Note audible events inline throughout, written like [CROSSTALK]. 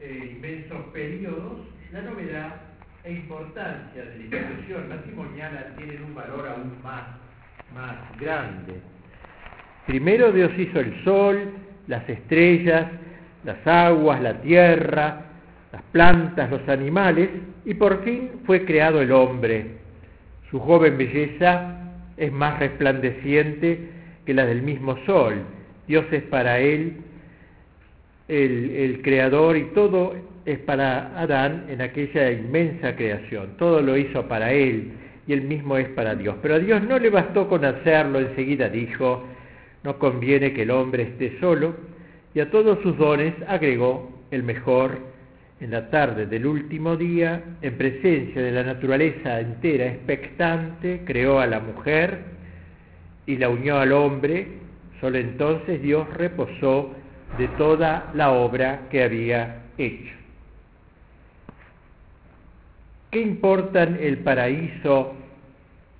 eh, inmensos periodos, la novedad e importancia de la institución matrimonial adquieren un valor aún más, más grande. Primero Dios hizo el sol, las estrellas, las aguas, la tierra, las plantas, los animales, y por fin fue creado el hombre. Su joven belleza es más resplandeciente que la del mismo sol. Dios es para él el, creador y todo es para Adán en aquella inmensa creación. Todo lo hizo para él y él mismo es para Dios. Pero a Dios no le bastó con hacerlo, enseguida dijo, no conviene que el hombre esté solo, y a todos sus dones agregó el mejor en la tarde del último día, en presencia de la naturaleza entera expectante, creó a la mujer y la unió al hombre, solo entonces Dios reposó de toda la obra que había hecho. ¿Qué importan el paraíso,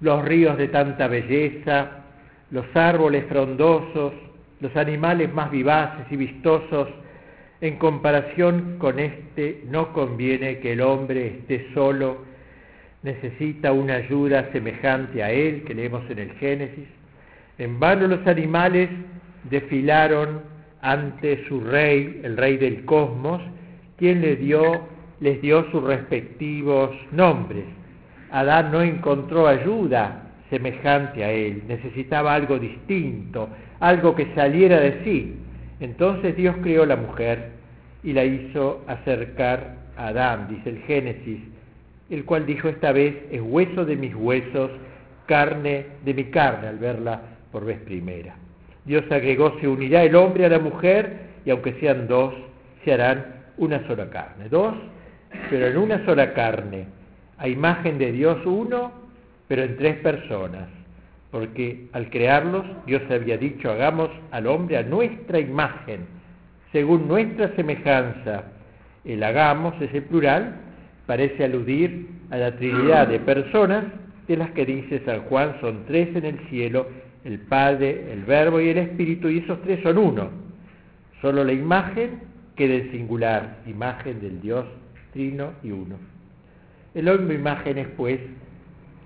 los ríos de tanta belleza, los árboles frondosos, los animales más vivaces y vistosos, en comparación con este no conviene que el hombre esté solo, necesita una ayuda semejante a él, que leemos en el Génesis. En vano los animales desfilaron ante su rey, el rey del cosmos, quien les dio, les dio sus respectivos nombres. Adán no encontró ayuda semejante a él, necesitaba algo distinto, algo que saliera de sí. Entonces Dios creó la mujer y la hizo acercar a Adán, dice el Génesis, el cual dijo esta vez, es hueso de mis huesos, carne de mi carne, al verla por vez primera. Dios agregó, se unirá el hombre a la mujer y aunque sean dos, se harán una sola carne. Dos, pero en una sola carne. A imagen de Dios uno, pero en tres personas. Porque al crearlos, Dios había dicho, hagamos al hombre a nuestra imagen, según nuestra semejanza. El hagamos, ese plural, parece aludir a la trinidad de personas de las que dice San Juan, son tres en el cielo el Padre, el Verbo y el Espíritu, y esos tres son uno. Solo la imagen queda en singular, imagen del Dios trino y uno. El hombre imagen es pues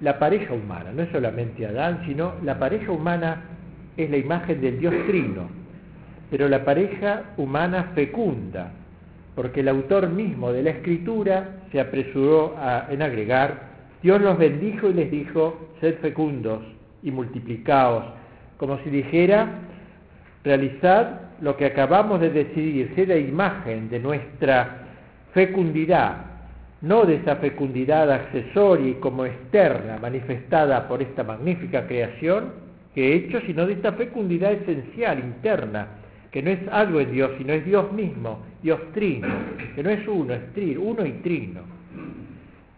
la pareja humana, no es solamente Adán, sino la pareja humana es la imagen del Dios trino, pero la pareja humana fecunda, porque el autor mismo de la escritura se apresuró en agregar, Dios los bendijo y les dijo, sed fecundos y multiplicaos, como si dijera, realizad lo que acabamos de decidir, ser la imagen de nuestra fecundidad, no de esa fecundidad accesoria y como externa manifestada por esta magnífica creación que he hecho, sino de esta fecundidad esencial, interna, que no es algo en Dios, sino es Dios mismo, Dios trino, que no es uno, es trino, uno y trino.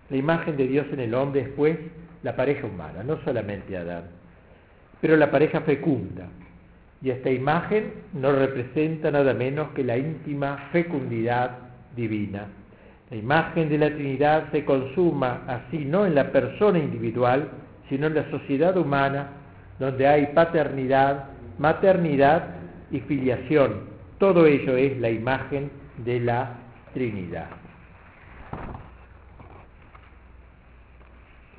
La imagen de Dios en el hombre es pues la pareja humana, no solamente Adán, pero la pareja fecunda. Y esta imagen no representa nada menos que la íntima fecundidad divina. La imagen de la Trinidad se consuma así no en la persona individual, sino en la sociedad humana, donde hay paternidad, maternidad y filiación. Todo ello es la imagen de la Trinidad.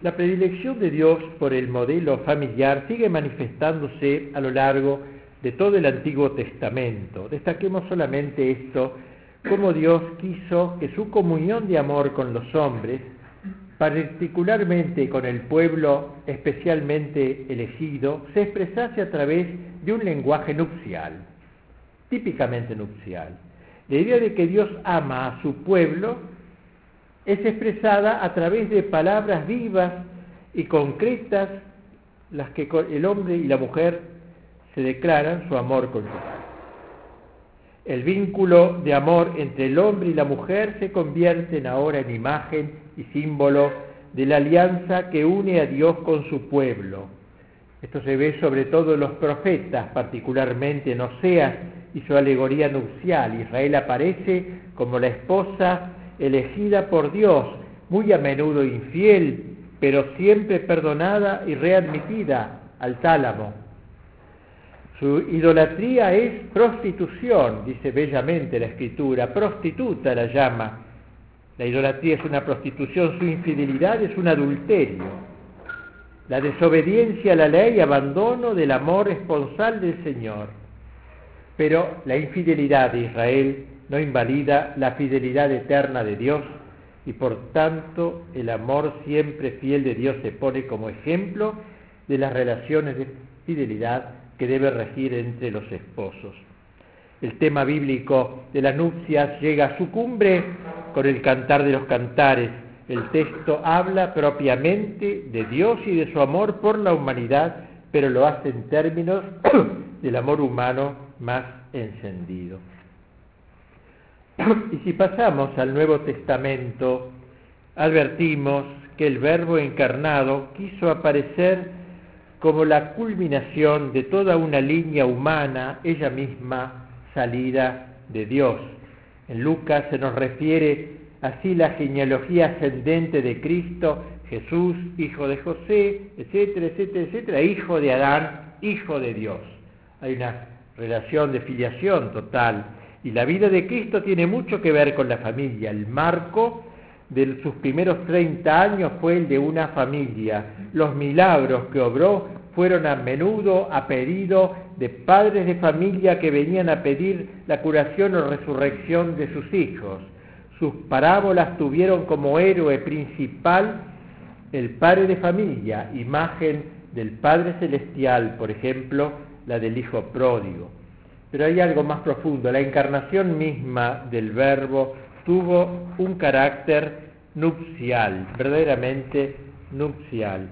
La predilección de Dios por el modelo familiar sigue manifestándose a lo largo de todo el Antiguo Testamento. Destaquemos solamente esto, como Dios quiso que su comunión de amor con los hombres, particularmente con el pueblo especialmente elegido, se expresase a través de un lenguaje nupcial, típicamente nupcial. La idea de que Dios ama a su pueblo es expresada a través de palabras vivas y concretas, las que el hombre y la mujer se declaran su amor conjugal. El vínculo de amor entre el hombre y la mujer se convierte ahora en imagen y símbolo de la alianza que une a Dios con su pueblo. Esto se ve sobre todo en los profetas, particularmente en Oseas y su alegoría nupcial. Israel aparece como la esposa elegida por Dios, muy a menudo infiel, pero siempre perdonada y readmitida al tálamo. Su idolatría es prostitución, dice bellamente la escritura, prostituta la llama. La idolatría es una prostitución, su infidelidad es un adulterio. La desobediencia a la ley, abandono del amor esponsal del Señor. Pero la infidelidad de Israel no invalida la fidelidad eterna de Dios y por tanto el amor siempre fiel de Dios se pone como ejemplo de las relaciones de fidelidad que debe regir entre los esposos. El tema bíblico de las nupcias llega a su cumbre con el cantar de los cantares. El texto habla propiamente de Dios y de su amor por la humanidad, pero lo hace en términos [COUGHS] del amor humano más encendido. Y si pasamos al Nuevo Testamento, advertimos que el Verbo encarnado quiso aparecer como la culminación de toda una línea humana, ella misma salida de Dios. En Lucas se nos refiere así la genealogía ascendente de Cristo, Jesús, hijo de José, etcétera, etcétera, etcétera, hijo de Adán, hijo de Dios. Hay una relación de filiación total. Y la vida de Cristo tiene mucho que ver con la familia. El marco de sus primeros 30 años fue el de una familia. Los milagros que obró fueron a menudo a pedido de padres de familia que venían a pedir la curación o resurrección de sus hijos. Sus parábolas tuvieron como héroe principal el padre de familia, imagen del Padre Celestial, por ejemplo, la del Hijo Pródigo. Pero hay algo más profundo. La encarnación misma del Verbo tuvo un carácter nupcial, verdaderamente nupcial.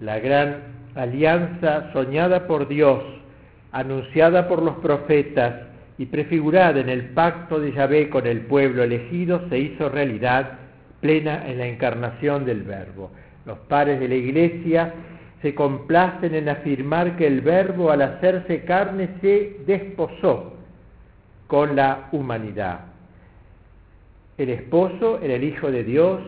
La gran alianza soñada por Dios, anunciada por los profetas y prefigurada en el pacto de Yahvé con el pueblo elegido, se hizo realidad plena en la encarnación del Verbo. Los padres de la Iglesia se complacen en afirmar que el Verbo al hacerse carne se desposó con la humanidad. El esposo era el Hijo de Dios,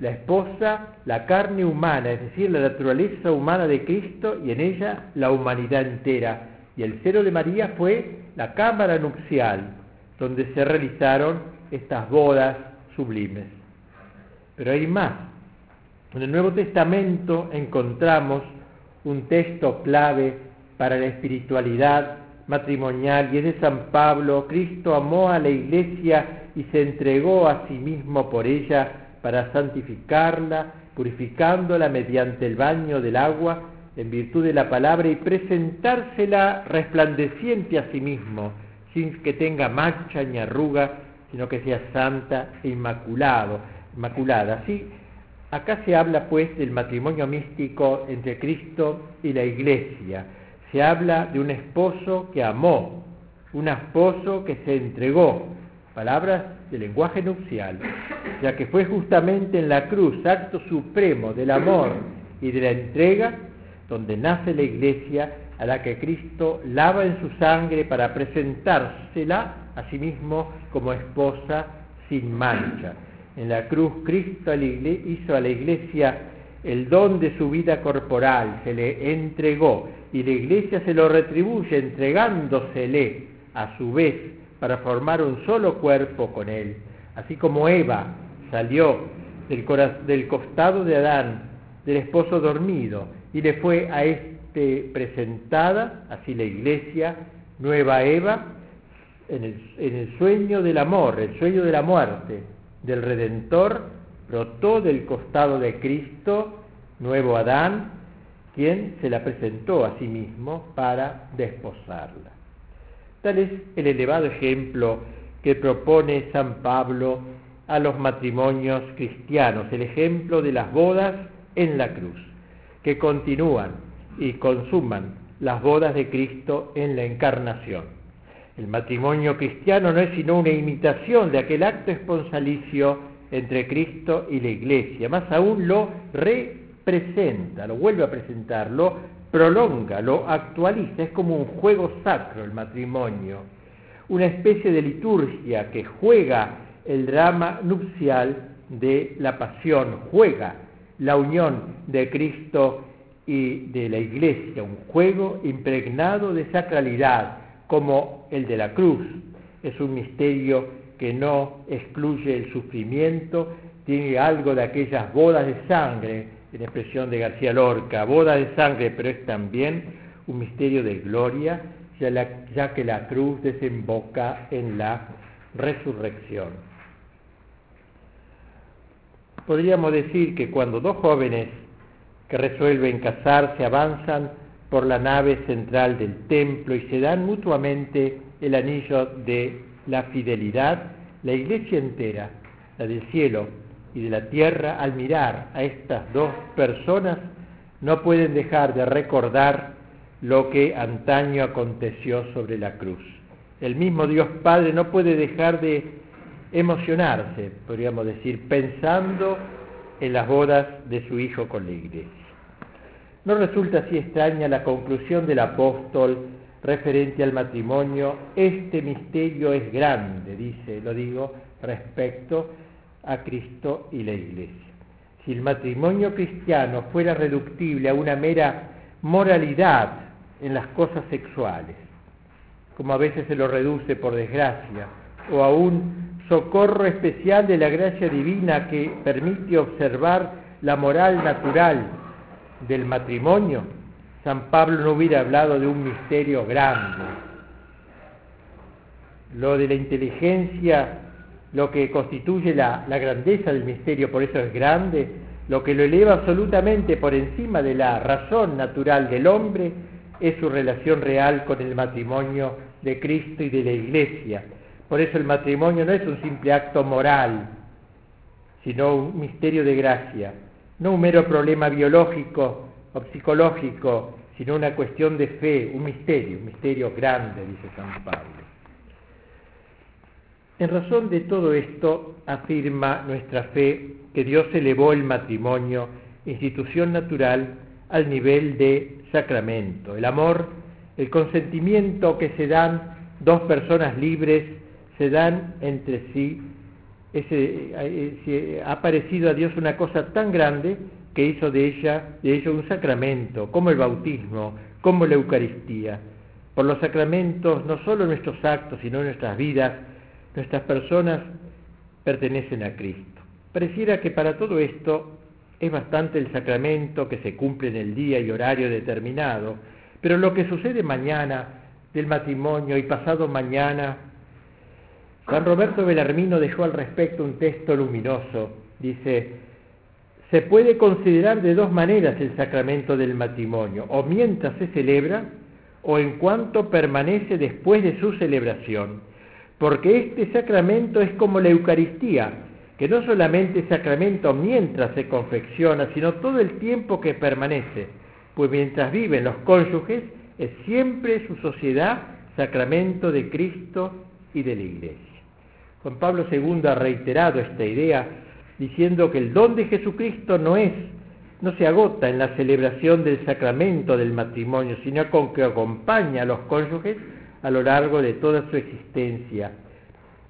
la esposa la carne humana, es decir, la naturaleza humana de Cristo y en ella la humanidad entera. Y el cero de María fue la cámara nupcial, donde se realizaron estas bodas sublimes. Pero hay más. En el Nuevo Testamento encontramos un texto clave para la espiritualidad matrimonial y es de San Pablo. Cristo amó a la iglesia y se entregó a sí mismo por ella para santificarla, purificándola mediante el baño del agua en virtud de la palabra y presentársela resplandeciente a sí mismo, sin que tenga mancha ni arruga, sino que sea santa e inmaculada. Acá se habla pues del matrimonio místico entre Cristo y la Iglesia. Se habla de un esposo que amó, un esposo que se entregó. Palabras de lenguaje nupcial, ya que fue justamente en la cruz, acto supremo del amor y de la entrega, donde nace la iglesia a la que Cristo lava en su sangre para presentársela a sí mismo como esposa sin mancha. En la cruz Cristo hizo a la iglesia el don de su vida corporal, se le entregó y la iglesia se lo retribuye entregándosele a su vez para formar un solo cuerpo con él. Así como Eva salió del, costado de Adán, del esposo dormido, y le fue a este presentada, así la iglesia, nueva Eva, en el sueño del amor, el sueño de la muerte, del Redentor brotó del costado de Cristo, nuevo Adán, quien se la presentó a sí mismo para desposarla. Tal es el elevado ejemplo que propone San Pablo a los matrimonios cristianos, el ejemplo de las bodas en la cruz, que continúan y consuman las bodas de Cristo en la encarnación. El matrimonio cristiano no es sino una imitación de aquel acto esponsalicio entre Cristo y la Iglesia, más aún lo representa, lo vuelve a presentar, lo prolonga, lo actualiza, es como un juego sacro el matrimonio, una especie de liturgia que juega el drama nupcial de la pasión, juega la unión de Cristo y de la iglesia, un juego impregnado de sacralidad, como el de la cruz. Es un misterio que no excluye el sufrimiento, tiene algo de aquellas bodas de sangre, en expresión de García Lorca, boda de sangre, pero es también un misterio de gloria, ya, ya que la cruz desemboca en la resurrección. Podríamos decir que cuando dos jóvenes que resuelven casarse avanzan por la nave central del templo y se dan mutuamente el anillo de la fidelidad, la iglesia entera, la del cielo y de la tierra, al mirar a estas dos personas, no pueden dejar de recordar lo que antaño aconteció sobre la cruz. El mismo Dios Padre no puede dejar de emocionarse, podríamos decir, pensando en las bodas de su Hijo con la iglesia. No resulta así extraña la conclusión del apóstol referente al matrimonio, este misterio es grande, dice, lo digo, respecto a Cristo y la Iglesia. Si el matrimonio cristiano fuera reductible a una mera moralidad en las cosas sexuales, como a veces se lo reduce por desgracia, o a un socorro especial de la gracia divina que permite observar la moral natural del matrimonio, San Pablo no hubiera hablado de un misterio grande. Lo de la inteligencia, lo que constituye la, la grandeza del misterio, por eso es grande, lo que lo eleva absolutamente por encima de la razón natural del hombre, es su relación real con el matrimonio de Cristo y de la Iglesia. Por eso el matrimonio no es un simple acto moral, sino un misterio de gracia, no un mero problema biológico o psicológico, sino una cuestión de fe, un misterio, un misterio grande, dice San Pablo. En razón de todo esto, afirma nuestra fe que Dios elevó el matrimonio, institución natural, al nivel de sacramento. El amor, el consentimiento que se dan dos personas libres, se dan entre sí. Ese, eh, ha parecido a Dios una cosa tan grande que hizo de ella, de ello un sacramento, como el bautismo, como la Eucaristía. Por los sacramentos, no solo nuestros actos, sino nuestras vidas, nuestras personas pertenecen a Cristo. Pareciera que para todo esto es bastante el sacramento que se cumple en el día y horario determinado, pero lo que sucede mañana del matrimonio y pasado mañana, San Roberto Belarmino dejó al respecto un texto luminoso. Dice, se puede considerar de dos maneras el sacramento del matrimonio, o mientras se celebra, o en cuanto permanece después de su celebración, porque este sacramento es como la Eucaristía, que no solamente es sacramento mientras se confecciona, sino todo el tiempo que permanece, pues mientras viven los cónyuges es siempre su sociedad sacramento de Cristo y de la Iglesia. Juan Pablo II ha reiterado esta idea diciendo que el don de Jesucristo no es, no se agota en la celebración del sacramento del matrimonio, sino con que acompaña a los cónyuges a lo largo de toda su existencia.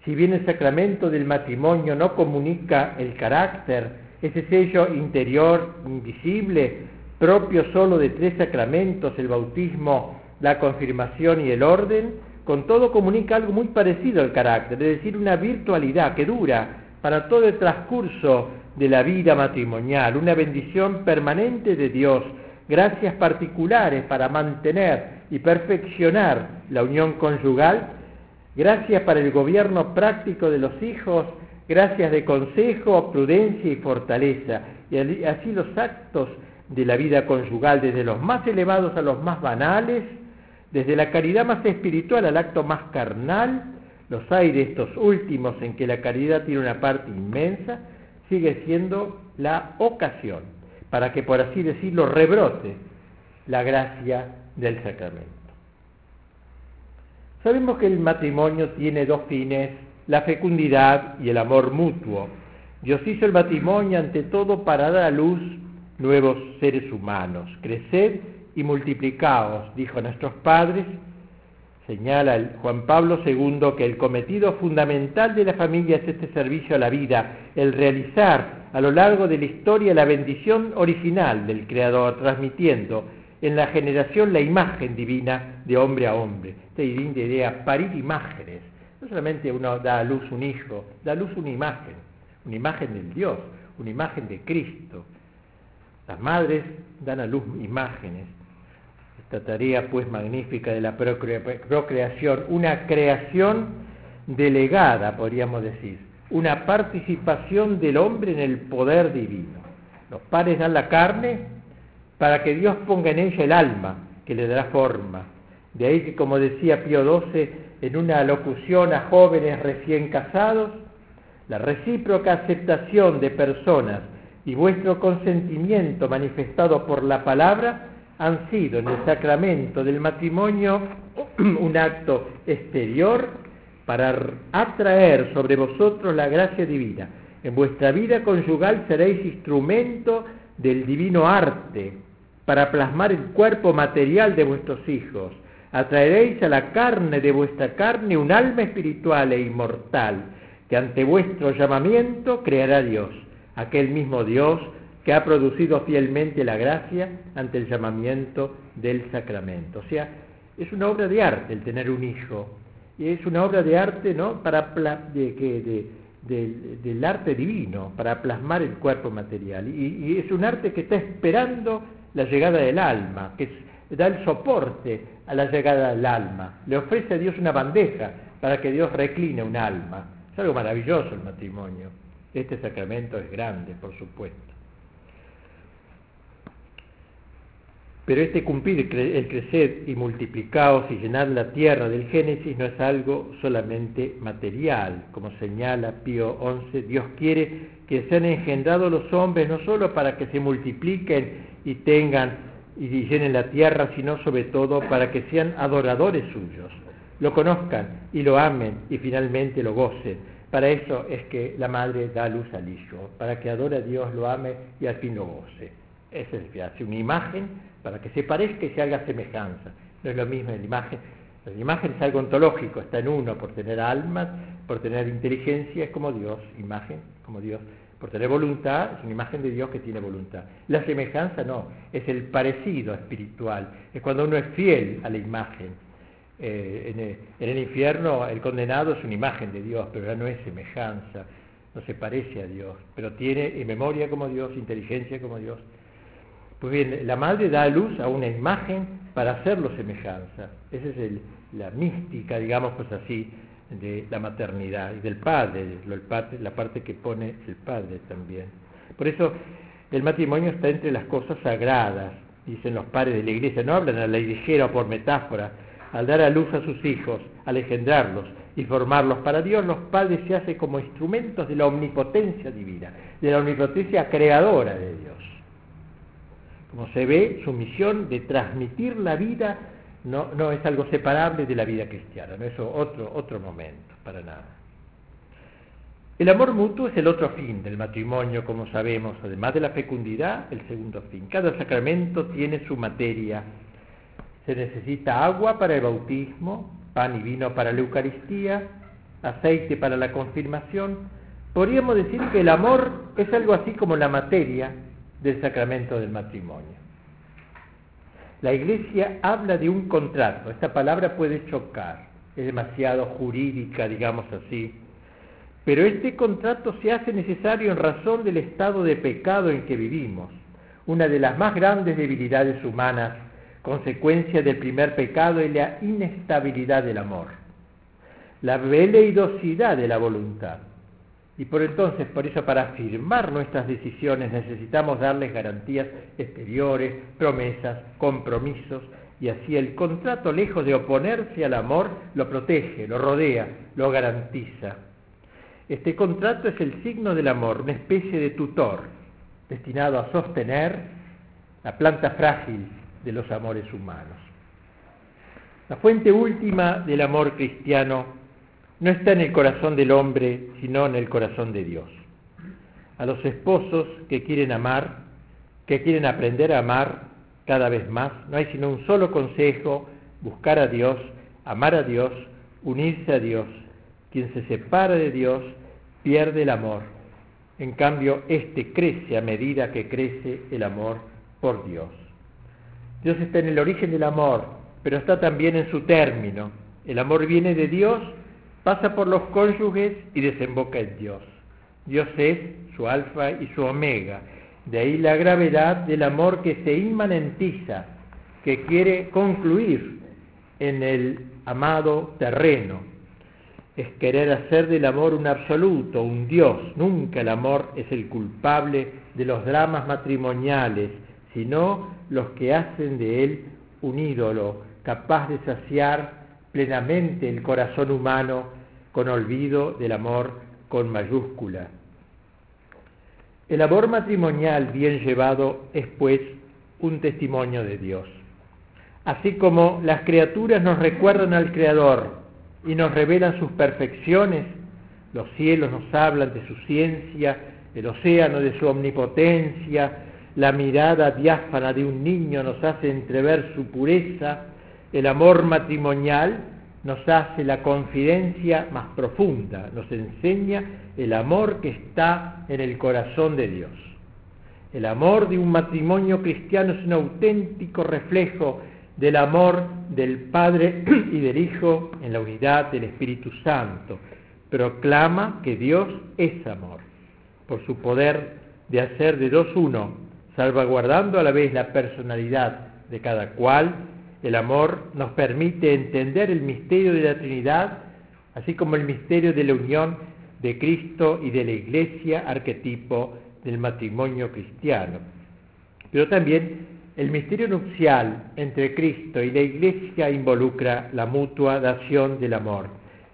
Si bien el sacramento del matrimonio no comunica el carácter, ese sello interior invisible, propio solo de tres sacramentos, el bautismo, la confirmación y el orden, con todo comunica algo muy parecido al carácter, es decir, una virtualidad que dura, para todo el transcurso de la vida matrimonial, una bendición permanente de Dios, gracias particulares para mantener y perfeccionar la unión conyugal, gracias para el gobierno práctico de los hijos, gracias de consejo, prudencia y fortaleza, y así los actos de la vida conyugal, desde los más elevados a los más banales, desde la caridad más espiritual al acto más carnal, los hay estos últimos en que la caridad tiene una parte inmensa, sigue siendo la ocasión para que, por así decirlo, rebrote la gracia del sacramento. Sabemos que el matrimonio tiene dos fines, la fecundidad y el amor mutuo. Dios hizo el matrimonio ante todo para dar a luz nuevos seres humanos. Creced y multiplicaos, dijo nuestros padres, Señala Juan Pablo II que el cometido fundamental de la familia es este servicio a la vida, el realizar a lo largo de la historia la bendición original del Creador, transmitiendo en la generación la imagen divina de hombre a hombre. Esta idea, parir imágenes. No solamente uno da a luz un hijo, da a luz una imagen, una imagen del Dios, una imagen de Cristo. Las madres dan a luz imágenes esta tarea pues magnífica de la procreación, una creación delegada, podríamos decir, una participación del hombre en el poder divino. Los padres dan la carne para que Dios ponga en ella el alma, que le dará forma. De ahí que, como decía Pío XII en una locución a jóvenes recién casados, la recíproca aceptación de personas y vuestro consentimiento manifestado por la palabra han sido en el sacramento del matrimonio [CLEARS THROAT] un acto exterior para atraer sobre vosotros la gracia divina. En vuestra vida conyugal seréis instrumento del divino arte para plasmar el cuerpo material de vuestros hijos. Atraeréis a la carne de vuestra carne un alma espiritual e inmortal que ante vuestro llamamiento creará Dios, aquel mismo Dios que ha producido fielmente la gracia ante el llamamiento del sacramento. O sea, es una obra de arte el tener un hijo, y es una obra de arte ¿no? para de, del arte divino, para plasmar el cuerpo material. Y, y, es un arte que está esperando la llegada del alma, que da el soporte a la llegada del alma. Le ofrece a Dios una bandeja para que Dios recline un alma. Es algo maravilloso el matrimonio. Este sacramento es grande, por supuesto. Pero este cumplir, el crecer y multiplicaos y llenar la tierra del Génesis no es algo solamente material, como señala Pío XI, Dios quiere que sean engendrados los hombres no solo para que se multipliquen y tengan y llenen la tierra, sino sobre todo para que sean adoradores suyos, lo conozcan y lo amen y finalmente lo gocen. Para eso es que la madre da luz al hijo, para que adore a Dios, lo ame y al fin lo goce. Esa es una imagen para que se parezca y se haga semejanza. No es lo mismo en la imagen. La imagen es algo ontológico, está en uno, por tener alma, por tener inteligencia, es como Dios, imagen, como Dios. Por tener voluntad, es una imagen de Dios que tiene voluntad. La semejanza no, es el parecido espiritual, es cuando uno es fiel a la imagen. Eh, en, el, infierno el condenado es una imagen de Dios, pero ya no es semejanza, no se parece a Dios, pero tiene memoria como Dios, inteligencia como Dios. Pues bien, la madre da a luz a una imagen para hacerlo semejanza. Esa es la mística, digamos, pues así, de la maternidad y del padre, la parte que pone el padre también. Por eso el matrimonio está entre las cosas sagradas, dicen los padres de la iglesia, no hablan a la ligera o por metáfora, al dar a luz a sus hijos, al engendrarlos y formarlos para Dios, los padres se hacen como instrumentos de la omnipotencia divina, de la omnipotencia creadora de Dios. Como se ve, su misión de transmitir la vida no, no es algo separable de la vida cristiana, no es otro, otro momento, para nada. El amor mutuo es el otro fin del matrimonio, como sabemos, además de la fecundidad, el segundo fin. Cada sacramento tiene su materia. Se necesita agua para el bautismo, pan y vino para la Eucaristía, aceite para la confirmación. Podríamos decir que el amor es algo así como la materia del sacramento del matrimonio. La iglesia habla de un contrato, esta palabra puede chocar, es demasiado jurídica, digamos así, pero este contrato se hace necesario en razón del estado de pecado en que vivimos, una de las más grandes debilidades humanas, consecuencia del primer pecado es la inestabilidad del amor, la veleidosidad de la voluntad. Y por entonces, por eso para afirmar nuestras decisiones necesitamos darles garantías exteriores, promesas, compromisos, y así el contrato, lejos de oponerse al amor, lo protege, lo rodea, lo garantiza. Este contrato es el signo del amor, una especie de tutor, destinado a sostener la planta frágil de los amores humanos. La fuente última del amor cristiano no está en el corazón del hombre, sino en el corazón de Dios. A los esposos que quieren amar, que quieren aprender a amar cada vez más, no hay sino un solo consejo, buscar a Dios amar a Dios, unirse a Dios. Quien se separa de Dios pierde el amor. En cambio, este crece a medida que crece el amor por Dios. Dios está en el origen del amor, pero está también en su término. El amor viene de Dios, pasa por los cónyuges y desemboca en Dios. Dios es su alfa y su omega. De ahí la gravedad del amor que se inmanentiza, que quiere concluir en el amado terreno. Es querer hacer del amor un absoluto, un Dios. Nunca el amor es el culpable de los dramas matrimoniales, sino los que hacen de él un ídolo capaz de saciar plenamente el corazón humano con olvido del amor con mayúscula. El amor matrimonial bien llevado es pues un testimonio de Dios. Así como las criaturas nos recuerdan al Creador y nos revelan sus perfecciones, los cielos nos hablan de su ciencia, el océano de su omnipotencia, la mirada diáfana de un niño nos hace entrever su pureza, el amor matrimonial nos hace la confidencia más profunda, nos enseña el amor que está en el corazón de Dios. El amor de un matrimonio cristiano es un auténtico reflejo del amor del Padre [CLEARS THROAT] y del Hijo en la unidad del Espíritu Santo. Proclama que Dios es amor. Por su poder de hacer de dos uno, salvaguardando a la vez la personalidad de cada cual, el amor nos permite entender el misterio de la Trinidad, así como el misterio de la unión de Cristo y de la Iglesia, arquetipo del matrimonio cristiano. Pero también el misterio nupcial entre Cristo y la Iglesia involucra la mutua dación del amor.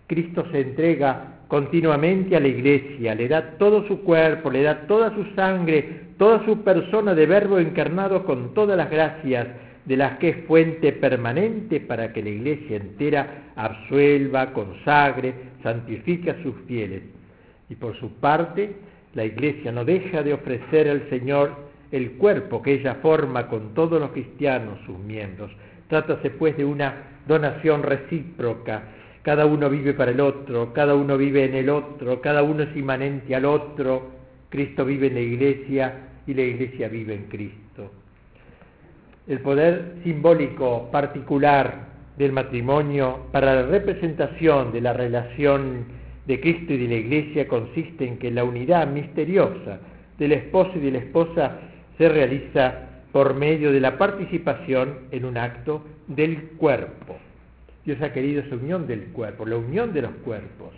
Cristo se entrega continuamente a la Iglesia, le da todo su cuerpo, le da toda su sangre, toda su persona de verbo encarnado con todas las gracias de las que es fuente permanente para que la Iglesia entera absuelva, consagre, santifique a sus fieles. Y por su parte, la Iglesia no deja de ofrecer al Señor el cuerpo que ella forma con todos los cristianos, sus miembros. Trátase pues de una donación recíproca. Cada uno vive para el otro, cada uno vive en el otro, cada uno es inmanente al otro. Cristo vive en la iglesia y la iglesia vive en Cristo. El poder simbólico particular del matrimonio para la representación de la relación de Cristo y de la iglesia consiste en que la unidad misteriosa del esposo y de la esposa se realiza por medio de la participación en un acto del cuerpo. Dios ha querido esa unión del cuerpo, la unión de los cuerpos.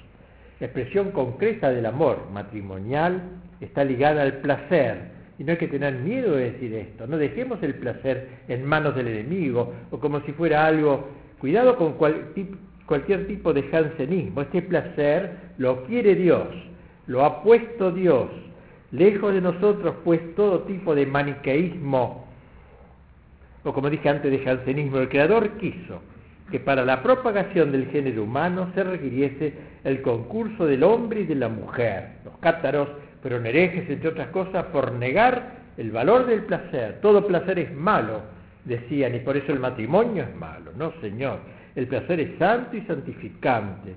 La expresión concreta del amor matrimonial está ligada al placer. Y no hay que tener miedo de decir esto. No dejemos el placer en manos del enemigo o como si fuera algo... Cuidado con cualquier tipo de jansenismo. Este placer lo quiere Dios, lo ha puesto Dios Lejos de nosotros, pues, todo tipo de maniqueísmo, o como dije antes, de jansenismo. El Creador quiso que para la propagación del género humano se requiriese el concurso del hombre y de la mujer. Los cátaros fueron herejes, entre otras cosas, por negar el valor del placer. Todo placer es malo, decían, y por eso el matrimonio es malo. No, Señor, el placer es santo y santificante.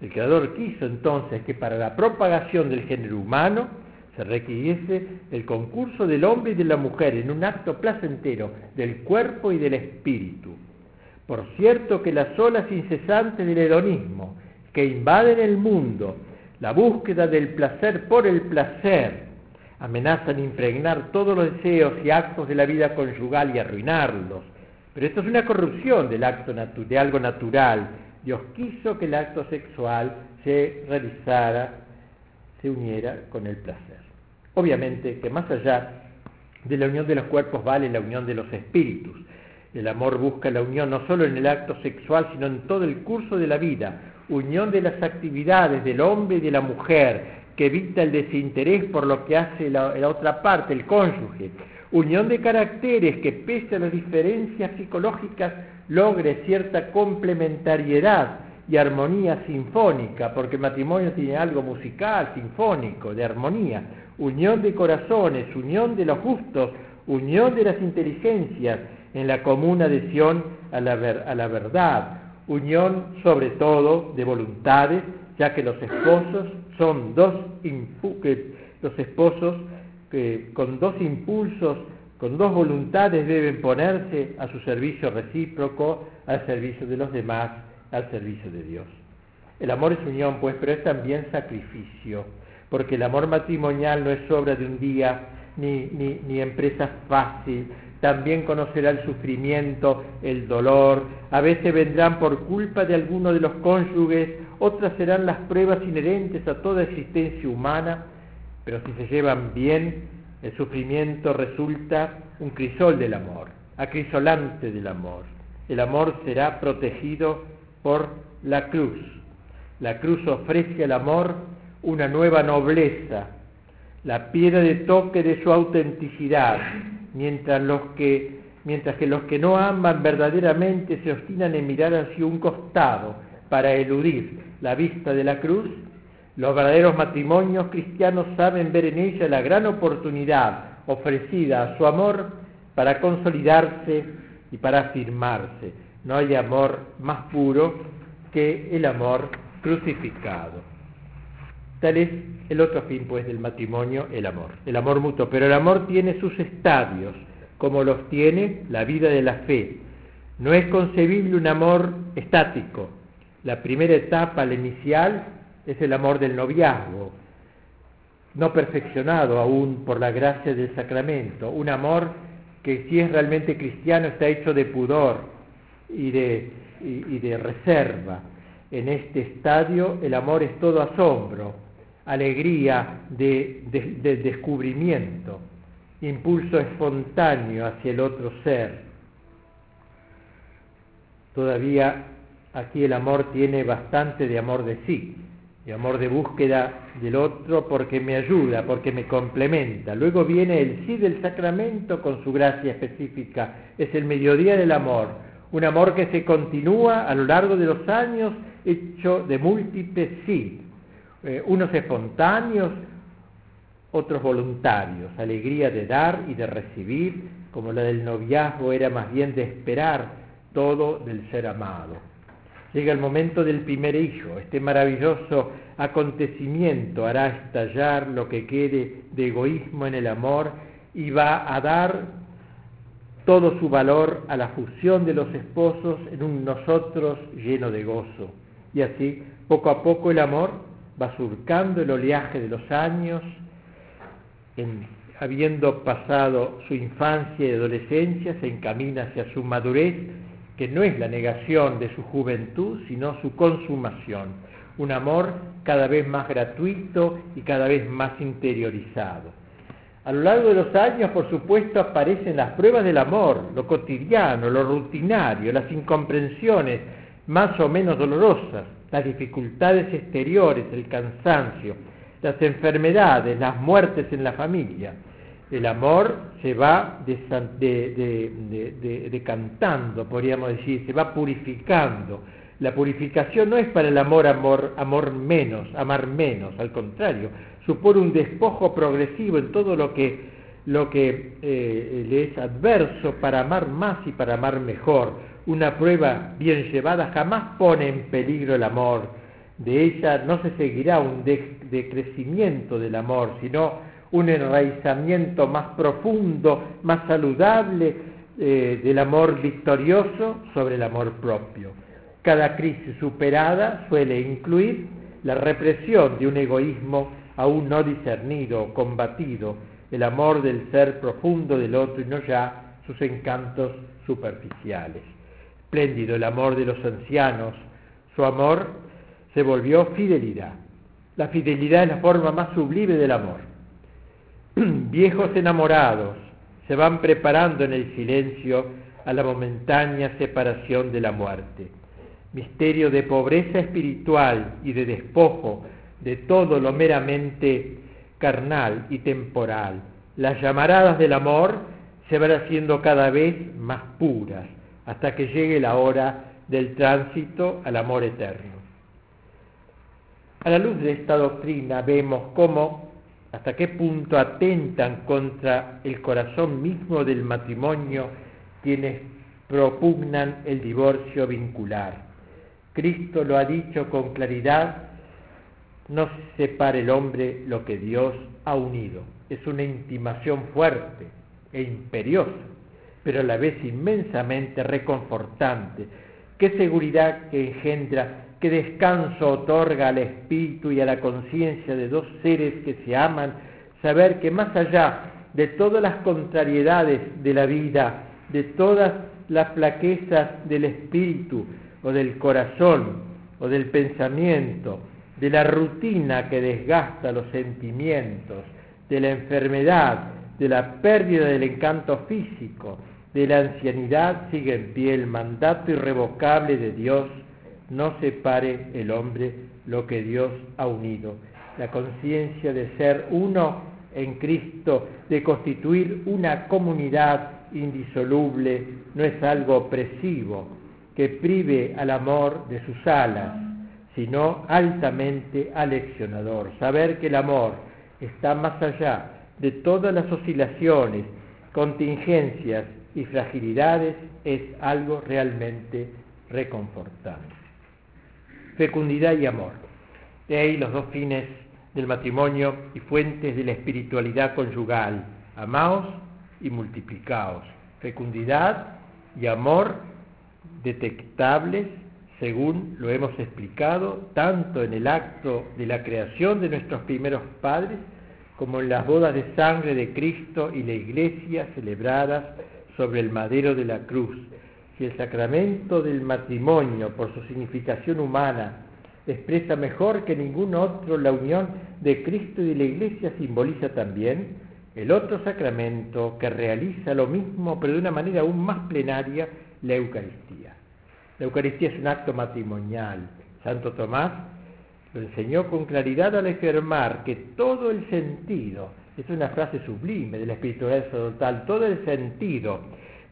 El Creador quiso entonces que para la propagación del género humano se requiriese el concurso del hombre y de la mujer en un acto placentero del cuerpo y del espíritu. Por cierto que las olas incesantes del hedonismo que invaden el mundo, la búsqueda del placer por el placer, amenazan impregnar todos los deseos y actos de la vida conyugal y arruinarlos. Pero esto es una corrupción del acto de algo natural. Dios quiso que el acto sexual se realizara, se uniera con el placer. Obviamente que más allá de la unión de los cuerpos vale la unión de los espíritus. El amor busca la unión no solo en el acto sexual, sino en todo el curso de la vida. Unión de las actividades del hombre y de la mujer, que evita el desinterés por lo que hace la, otra parte, el cónyuge. Unión de caracteres que pese a las diferencias psicológicas logre cierta complementariedad y armonía sinfónica, porque el matrimonio tiene algo musical, sinfónico, de armonía unión de corazones, unión de los justos, unión de las inteligencias en la común adhesión a la verdad, unión sobre todo de voluntades, ya que los esposos son dos los esposos que con dos impulsos, con dos voluntades deben ponerse a su servicio recíproco, al servicio de los demás, al servicio de Dios. El amor es unión, pues, pero es también sacrificio, porque el amor matrimonial no es obra de un día, ni, ni, ni empresa fácil, también conocerá el sufrimiento, el dolor, a veces vendrán por culpa de alguno de los cónyuges, otras serán las pruebas inherentes a toda existencia humana, pero si se llevan bien, el sufrimiento resulta un crisol del amor, acrisolante del amor. El amor será protegido por la cruz. La cruz ofrece al amor una nueva nobleza, la piedra de toque de su autenticidad, mientras, que, mientras que los que no aman verdaderamente se obstinan en mirar hacia un costado para eludir la vista de la cruz, los verdaderos matrimonios cristianos saben ver en ella la gran oportunidad ofrecida a su amor para consolidarse y para afirmarse. No hay amor más puro que el amor crucificado. Tal es el otro fin, pues, del matrimonio, el amor, el amor mutuo. Pero el amor tiene sus estadios, como los tiene la vida de la fe. No es concebible un amor estático. La primera etapa, la inicial, es el amor del noviazgo, no perfeccionado aún por la gracia del sacramento. Un amor que si es realmente cristiano está hecho de pudor y de, y de reserva. En este estadio el amor es todo asombro, alegría de, descubrimiento, impulso espontáneo hacia el otro ser. Todavía aquí el amor tiene bastante de amor de sí, de amor de búsqueda del otro porque me ayuda, porque me complementa. Luego viene el sí del sacramento con su gracia específica. Es el mediodía del amor, un amor que se continúa a lo largo de los años hecho de múltiples sí, eh, unos espontáneos, otros voluntarios, alegría de dar y de recibir, como la del noviazgo era más bien de esperar todo del ser amado. Llega el momento del primer hijo, este maravilloso acontecimiento hará estallar lo que quede de egoísmo en el amor y va a dar todo su valor a la fusión de los esposos en un nosotros lleno de gozo. Y así, poco a poco el amor va surcando el oleaje de los años, habiendo pasado su infancia y adolescencia, se encamina hacia su madurez, que no es la negación de su juventud, sino su consumación. Un amor cada vez más gratuito y cada vez más interiorizado. A lo largo de los años, por supuesto, aparecen las pruebas del amor, lo cotidiano, lo rutinario, las incomprensiones más o menos dolorosas, las dificultades exteriores, el cansancio, las enfermedades, las muertes en la familia. El amor se va decantando, podríamos decir, se va purificando. La purificación no es para el amor, amor, amor menos, amar menos, al contrario, supone un despojo progresivo en todo lo que, lo que eh, le es adverso para amar más y para amar mejor una prueba bien llevada jamás pone en peligro el amor. De ella no se seguirá un decrecimiento del amor, sino un enraizamiento más profundo, más saludable eh, del amor victorioso sobre el amor propio. Cada crisis superada suele incluir la represión de un egoísmo aún no discernido, combatido, el amor del ser profundo del otro y no ya sus encantos superficiales espléndido el amor de los ancianos. Su amor se volvió fidelidad. La fidelidad es la forma más sublime del amor. [CLEARS THROAT] Viejos enamorados se van preparando en el silencio a la momentánea separación de la muerte. Misterio de pobreza espiritual y de despojo de todo lo meramente carnal y temporal. Las llamaradas del amor se van haciendo cada vez más puras, hasta que llegue la hora del tránsito al amor eterno. A la luz de esta doctrina vemos cómo, hasta qué punto atentan contra el corazón mismo del matrimonio quienes propugnan el divorcio vincular. Cristo lo ha dicho con claridad, no se separe el hombre lo que Dios ha unido. Es una intimación fuerte e imperiosa, pero a la vez inmensamente reconfortante. Qué seguridad que engendra, qué descanso otorga al espíritu y a la conciencia de dos seres que se aman, saber que más allá de todas las contrariedades de la vida, de todas las flaquezas del espíritu o del corazón o del pensamiento, de la rutina que desgasta los sentimientos, de la enfermedad, de la pérdida del encanto físico, de la ancianidad, sigue en pie el mandato irrevocable de Dios, no separe el hombre lo que Dios ha unido. La conciencia de ser uno en Cristo, de constituir una comunidad indisoluble, no es algo opresivo que prive al amor de sus alas, sino altamente aleccionador. Saber que el amor está más allá de todas las oscilaciones, contingencias y fragilidades es algo realmente reconfortante. Fecundidad y amor. De ahí los dos fines del matrimonio y fuentes de la espiritualidad conyugal. Amaos y multiplicaos. Fecundidad y amor detectables según lo hemos explicado, tanto en el acto de la creación de nuestros primeros padres, como en las bodas de sangre de Cristo y la iglesia celebradas sobre el madero de la cruz. Si el sacramento del matrimonio, por su significación humana, expresa mejor que ningún otro la unión de Cristo y de la iglesia, simboliza también el otro sacramento que realiza lo mismo, pero de una manera aún más plenaria, la Eucaristía. La Eucaristía es un acto matrimonial. Santo Tomás lo enseñó con claridad al afirmar que todo el sentido, es una frase sublime de la espiritualidad sacerdotal, todo el sentido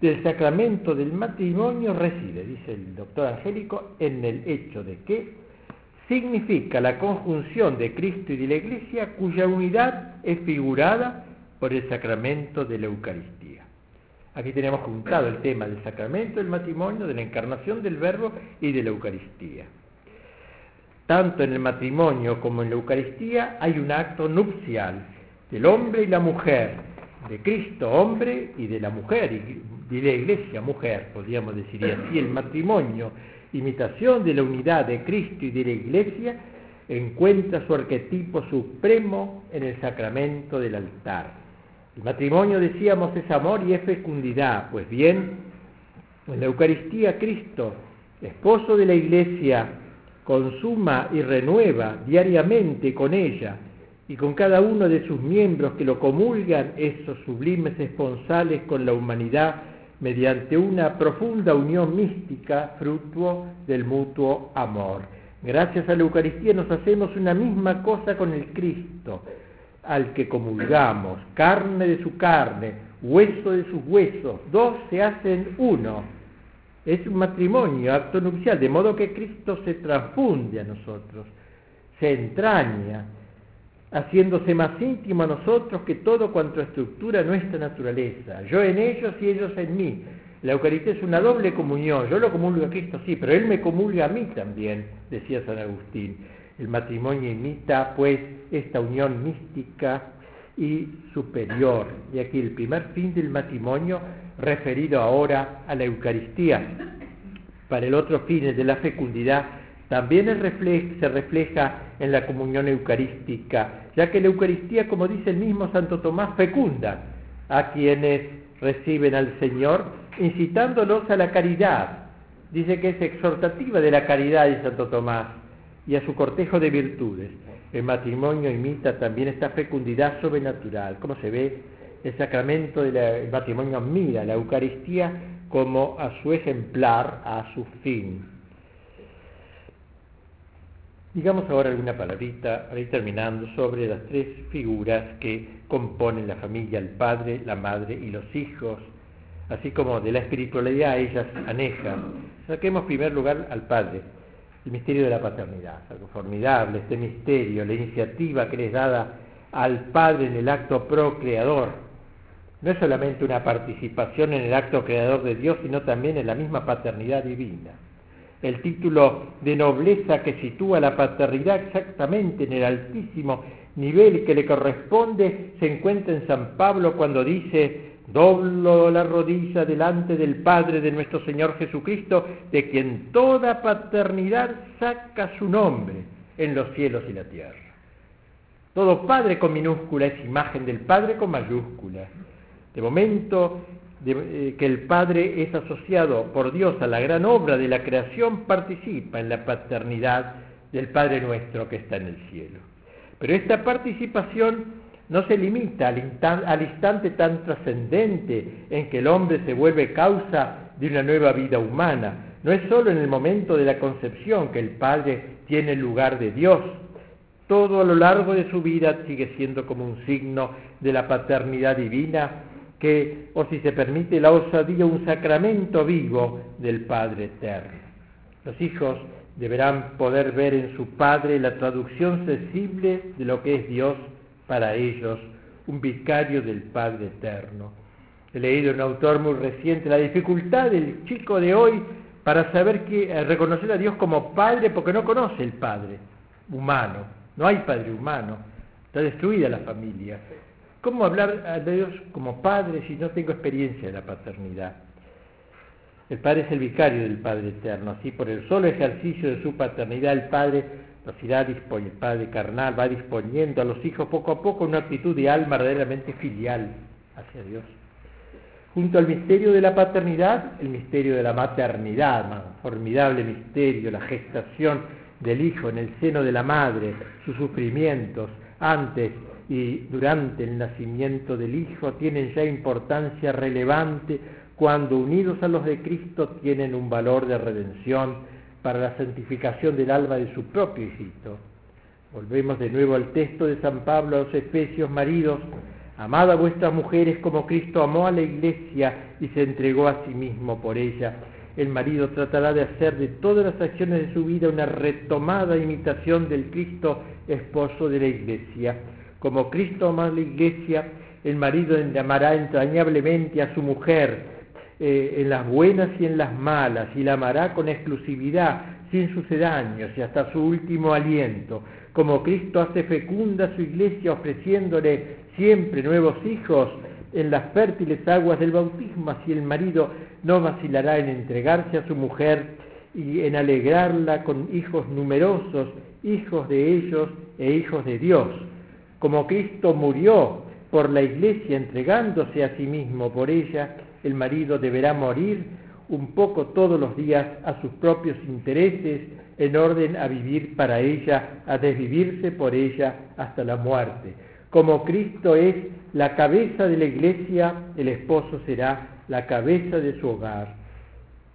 del sacramento del matrimonio reside, dice el doctor Angélico, en el hecho de que significa la conjunción de Cristo y de la Iglesia cuya unidad es figurada por el sacramento de la Eucaristía. Aquí tenemos juntado el tema del sacramento del matrimonio, de la encarnación del Verbo y de la Eucaristía. Tanto en el matrimonio como en la Eucaristía hay un acto nupcial del hombre y la mujer, de Cristo hombre y de la mujer, y de la Iglesia mujer, podríamos decir, y así el matrimonio, imitación de la unidad de Cristo y de la Iglesia, encuentra su arquetipo supremo en el sacramento del altar. El matrimonio, decíamos, es amor y es fecundidad. Pues bien, en la Eucaristía Cristo, esposo de la Iglesia, consuma y renueva diariamente con ella y con cada uno de sus miembros que lo comulgan esos sublimes esponsales con la humanidad mediante una profunda unión mística fruto del mutuo amor. Gracias a la Eucaristía nos hacemos una misma cosa con el Cristo, al que comulgamos, carne de su carne, hueso de sus huesos, dos se hacen uno. Es un matrimonio, acto nupcial, de modo que Cristo se transfunde a nosotros, se entraña, haciéndose más íntimo a nosotros que todo cuanto estructura nuestra naturaleza. Yo en ellos y ellos en mí. La Eucaristía es una doble comunión. Yo lo comulgo a Cristo, sí, pero Él me comulga a mí también, decía San Agustín. El matrimonio imita, pues, esta unión mística y superior. Y aquí el primer fin del matrimonio referido ahora a la Eucaristía. Para el otro fin, el de la fecundidad, también se refleja en la comunión eucarística, ya que la Eucaristía, como dice el mismo Santo Tomás, fecunda a quienes reciben al Señor, incitándolos a la caridad. Dice que es exhortativa de la caridad de Santo Tomás y a su cortejo de virtudes. El matrimonio imita también esta fecundidad sobrenatural. Como se ve, el sacramento del matrimonio mira la Eucaristía como a su ejemplar, a su fin. Digamos ahora alguna palabrita para terminando sobre las tres figuras que componen la familia, el padre, la madre y los hijos, así como de la espiritualidad ellas anejan. Saquemos en primer lugar al padre el misterio de la paternidad. Algo formidable, este misterio, la iniciativa que les dada al Padre en el acto procreador. No es solamente una participación en el acto creador de Dios, sino también en la misma paternidad divina. El título de nobleza que sitúa la paternidad exactamente en el altísimo nivel que le corresponde se encuentra en San Pablo cuando dice, doblo la rodilla delante del Padre de nuestro Señor Jesucristo, de quien toda paternidad saca su nombre en los cielos y la tierra. Todo Padre con minúscula es imagen del Padre con mayúscula. De momento eh, que el Padre es asociado por Dios a la gran obra de la creación, participa en la paternidad del Padre nuestro que está en el cielo. Pero esta participación no se limita al, al instante tan trascendente en que el hombre se vuelve causa de una nueva vida humana. No es sólo en el momento de la concepción que el Padre tiene el lugar de Dios. Todo a lo largo de su vida sigue siendo como un signo de la paternidad divina que, o si se permite la osadía, un sacramento vivo del Padre eterno. Los hijos deberán poder ver en su Padre la traducción sensible de lo que es Dios para ellos, un vicario del Padre eterno. He leído un autor muy reciente la dificultad del chico de hoy para saber que eh, reconocer a Dios como Padre porque no conoce el Padre humano, no hay Padre humano, está destruida la familia. ¿Cómo hablar de Dios como Padre si no tengo experiencia de la paternidad? El Padre es el vicario del Padre eterno, así por el solo ejercicio de su paternidad el Padre nos irá el Padre carnal va disponiendo a los hijos poco a poco una actitud de alma verdaderamente filial hacia Dios. Junto al misterio de la paternidad, el misterio de la maternidad, formidable misterio, la gestación del hijo en el seno de la madre, sus sufrimientos antes y durante el nacimiento del hijo tienen ya importancia relevante cuando unidos a los de Cristo tienen un valor de redención para la santificación del alma de su propio hijito. Volvemos de nuevo al texto de San Pablo a los Efesios, maridos, amad a vuestras mujeres como Cristo amó a la iglesia y se entregó a sí mismo por ella. El marido tratará de hacer de todas las acciones de su vida una retomada imitación del Cristo esposo de la iglesia. Como Cristo amó a la iglesia, el marido amará entrañablemente a su mujer, eh, en las buenas y en las malas, y la amará con exclusividad, sin sucedáneos y hasta su último aliento. Como Cristo hace fecunda su iglesia ofreciéndole siempre nuevos hijos en las fértiles aguas del bautismo, así el marido no vacilará en entregarse a su mujer y en alegrarla con hijos numerosos, hijos de ellos e hijos de Dios. Como Cristo murió por la iglesia entregándose a sí mismo por ella, el marido deberá morir un poco todos los días a sus propios intereses en orden a vivir para ella, a desvivirse por ella hasta la muerte. Como Cristo es la cabeza de la iglesia, el esposo será la cabeza de su hogar.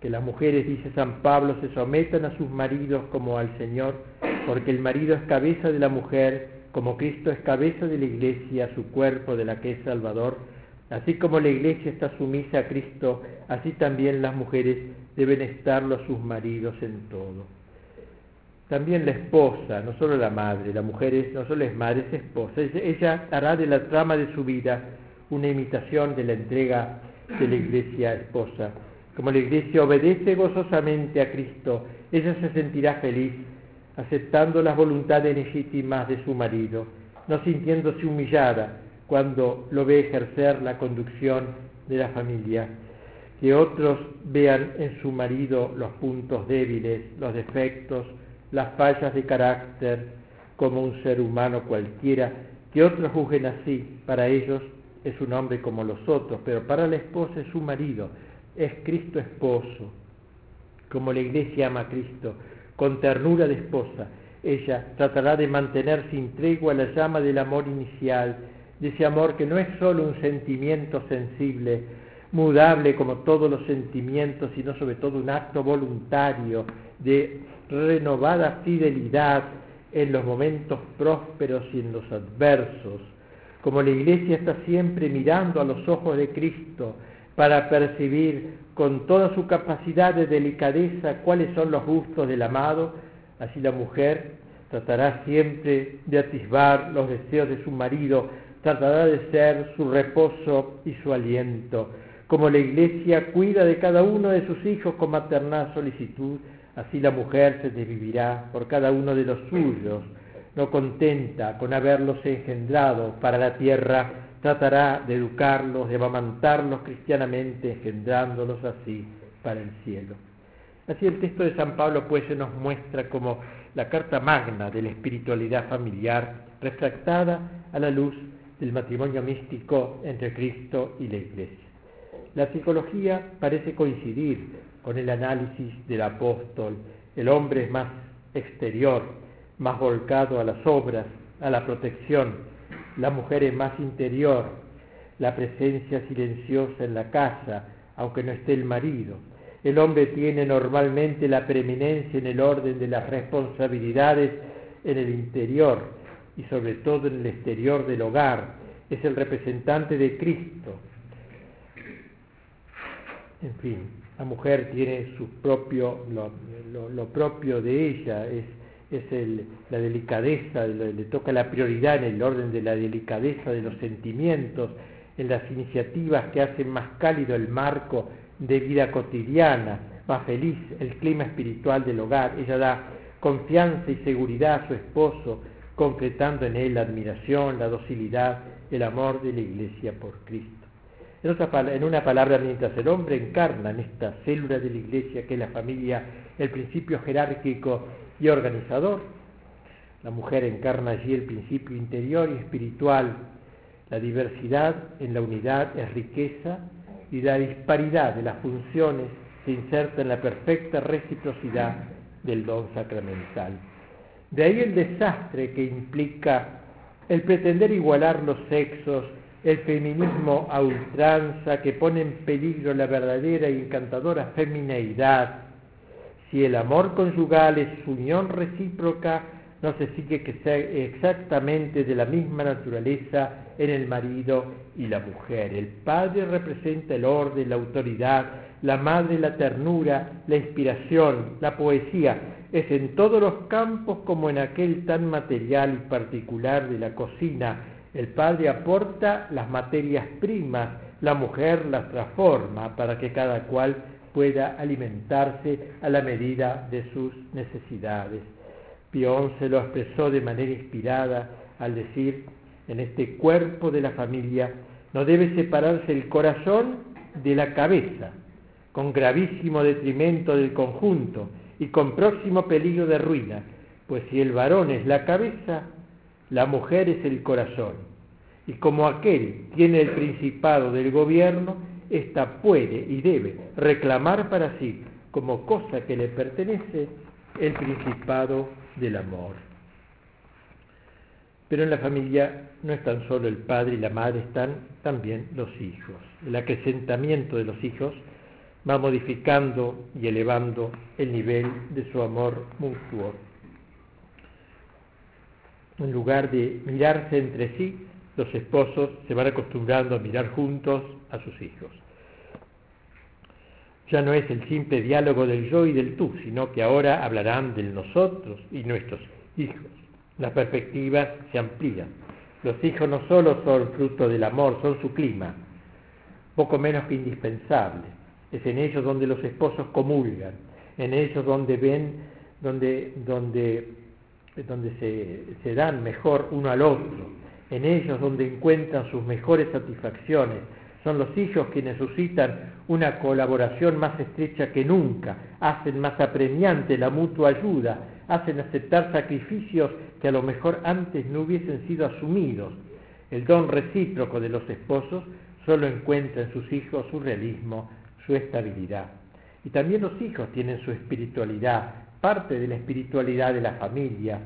Que las mujeres, dice San Pablo, se sometan a sus maridos como al Señor, porque el marido es cabeza de la mujer, como Cristo es cabeza de la iglesia, su cuerpo de la que es Salvador Así como la iglesia está sumisa a Cristo, así también las mujeres deben estarlo a sus maridos en todo. También la esposa, no solo la madre, la mujer no solo es madre, es esposa. Ella hará de la trama de su vida una imitación de la entrega de la iglesia esposa. Como la iglesia obedece gozosamente a Cristo, ella se sentirá feliz aceptando las voluntades legítimas de su marido, no sintiéndose humillada, cuando lo ve ejercer la conducción de la familia. Que otros vean en su marido los puntos débiles, los defectos, las fallas de carácter, como un ser humano cualquiera. Que otros juzguen así. Para ellos es un hombre como los otros, pero para la esposa es su marido. Es Cristo esposo. Como la iglesia ama a Cristo, con ternura de esposa, ella tratará de mantener sin tregua la llama del amor inicial de ese amor que no es solo un sentimiento sensible, mudable como todos los sentimientos, sino sobre todo un acto voluntario de renovada fidelidad en los momentos prósperos y en los adversos. Como la iglesia está siempre mirando a los ojos de Cristo para percibir con toda su capacidad de delicadeza cuáles son los gustos del amado, así la mujer tratará siempre de atisbar los deseos de su marido tratará de ser su reposo y su aliento. Como la Iglesia cuida de cada uno de sus hijos con maternal solicitud, Así la mujer se desvivirá por cada uno de los suyos, no contenta con haberlos engendrado para la tierra, tratará de educarlos, de amamantarlos cristianamente, engendrándolos así para el cielo. Así el texto de San Pablo se nos muestra como la carta magna de la espiritualidad familiar refractada a la luz del matrimonio místico entre Cristo y la Iglesia. La psicología parece coincidir con el análisis del apóstol. El hombre es más exterior, más volcado a las obras, a la protección. La mujer es más interior, la presencia silenciosa en la casa, aunque no esté el marido. El hombre tiene normalmente la preeminencia en el orden de las responsabilidades en el interior y sobre todo en el exterior del hogar. Es el representante de Cristo. En fin, la mujer tiene su propio, lo, propio de ella, es, es el, la delicadeza, le, toca la prioridad en el orden de la delicadeza de los sentimientos, en las iniciativas que hacen más cálido el marco de vida cotidiana, más feliz el clima espiritual del hogar. Ella da confianza y seguridad a su esposo, concretando en él la admiración, la docilidad, el amor de la iglesia por Cristo. En, en una palabra, mientras el hombre encarna en esta célula de la iglesia que es la familia, el principio jerárquico y organizador, la mujer encarna allí el principio interior y espiritual. La diversidad en la unidad es riqueza y la disparidad de las funciones se inserta en la perfecta reciprocidad del don sacramental. De ahí el desastre que implica el pretender igualar los sexos, el feminismo a ultranza que pone en peligro la verdadera y encantadora femineidad. Si el amor conyugal es unión recíproca, no se sigue que sea exactamente de la misma naturaleza en el marido y la mujer. El padre representa el orden, la autoridad, la madre la ternura, la inspiración, la poesía. Es en todos los campos como en aquel tan material y particular de la cocina. El padre aporta las materias primas, la mujer las transforma para que cada cual pueda alimentarse a la medida de sus necesidades. Pion se lo expresó de manera inspirada al decir en este cuerpo de la familia, no debe separarse el corazón de la cabeza, con gravísimo detrimento del conjunto y con próximo peligro de ruina, pues si el varón es la cabeza, la mujer es el corazón. Y como aquel tiene el principado del gobierno, ésta puede y debe reclamar para sí, como cosa que le pertenece, el principado del amor. Pero en la familia no están solo el padre y la madre, están también los hijos. El acrecentamiento de los hijos va modificando y elevando el nivel de su amor mutuo. En lugar de mirarse entre sí, los esposos se van acostumbrando a mirar juntos a sus hijos. Ya no es el simple diálogo del yo y del tú, sino que ahora hablarán del nosotros y nuestros hijos las perspectivas se amplían. Los hijos no solo son fruto del amor, son su clima, poco menos que indispensable. Es en ellos donde los esposos comulgan, en ellos donde ven, donde, donde, donde se, se dan mejor uno al otro, en ellos donde encuentran sus mejores satisfacciones. Son los hijos quienes suscitan una colaboración más estrecha que nunca, hacen más apremiante la mutua ayuda, hacen aceptar sacrificios que a lo mejor antes no hubiesen sido asumidos. El don recíproco de los esposos solo encuentra en sus hijos su realismo, su estabilidad. Y también los hijos tienen su espiritualidad, parte de la espiritualidad de la familia.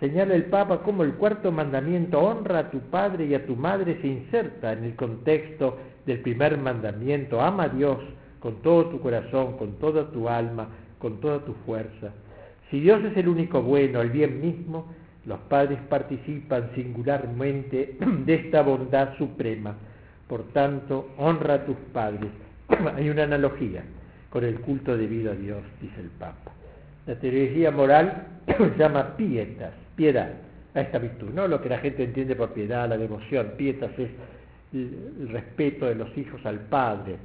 Señala el Papa cómo el cuarto mandamiento, honra a tu padre y a tu madre, se inserta en el contexto del primer mandamiento, ama a Dios con todo tu corazón, con toda tu alma, con toda tu fuerza. Si Dios es el único bueno, el bien mismo, los padres participan singularmente [CLEARS THROAT] de esta bondad suprema. Por tanto, honra a tus padres. [CLEARS THROAT] Hay una analogía con el culto debido a Dios, dice el Papa. La teología moral [CLEARS THROAT] llama pietas, piedad, a esta virtud, no lo que la gente entiende por piedad, la devoción. Pietas es el respeto de los hijos al Padre,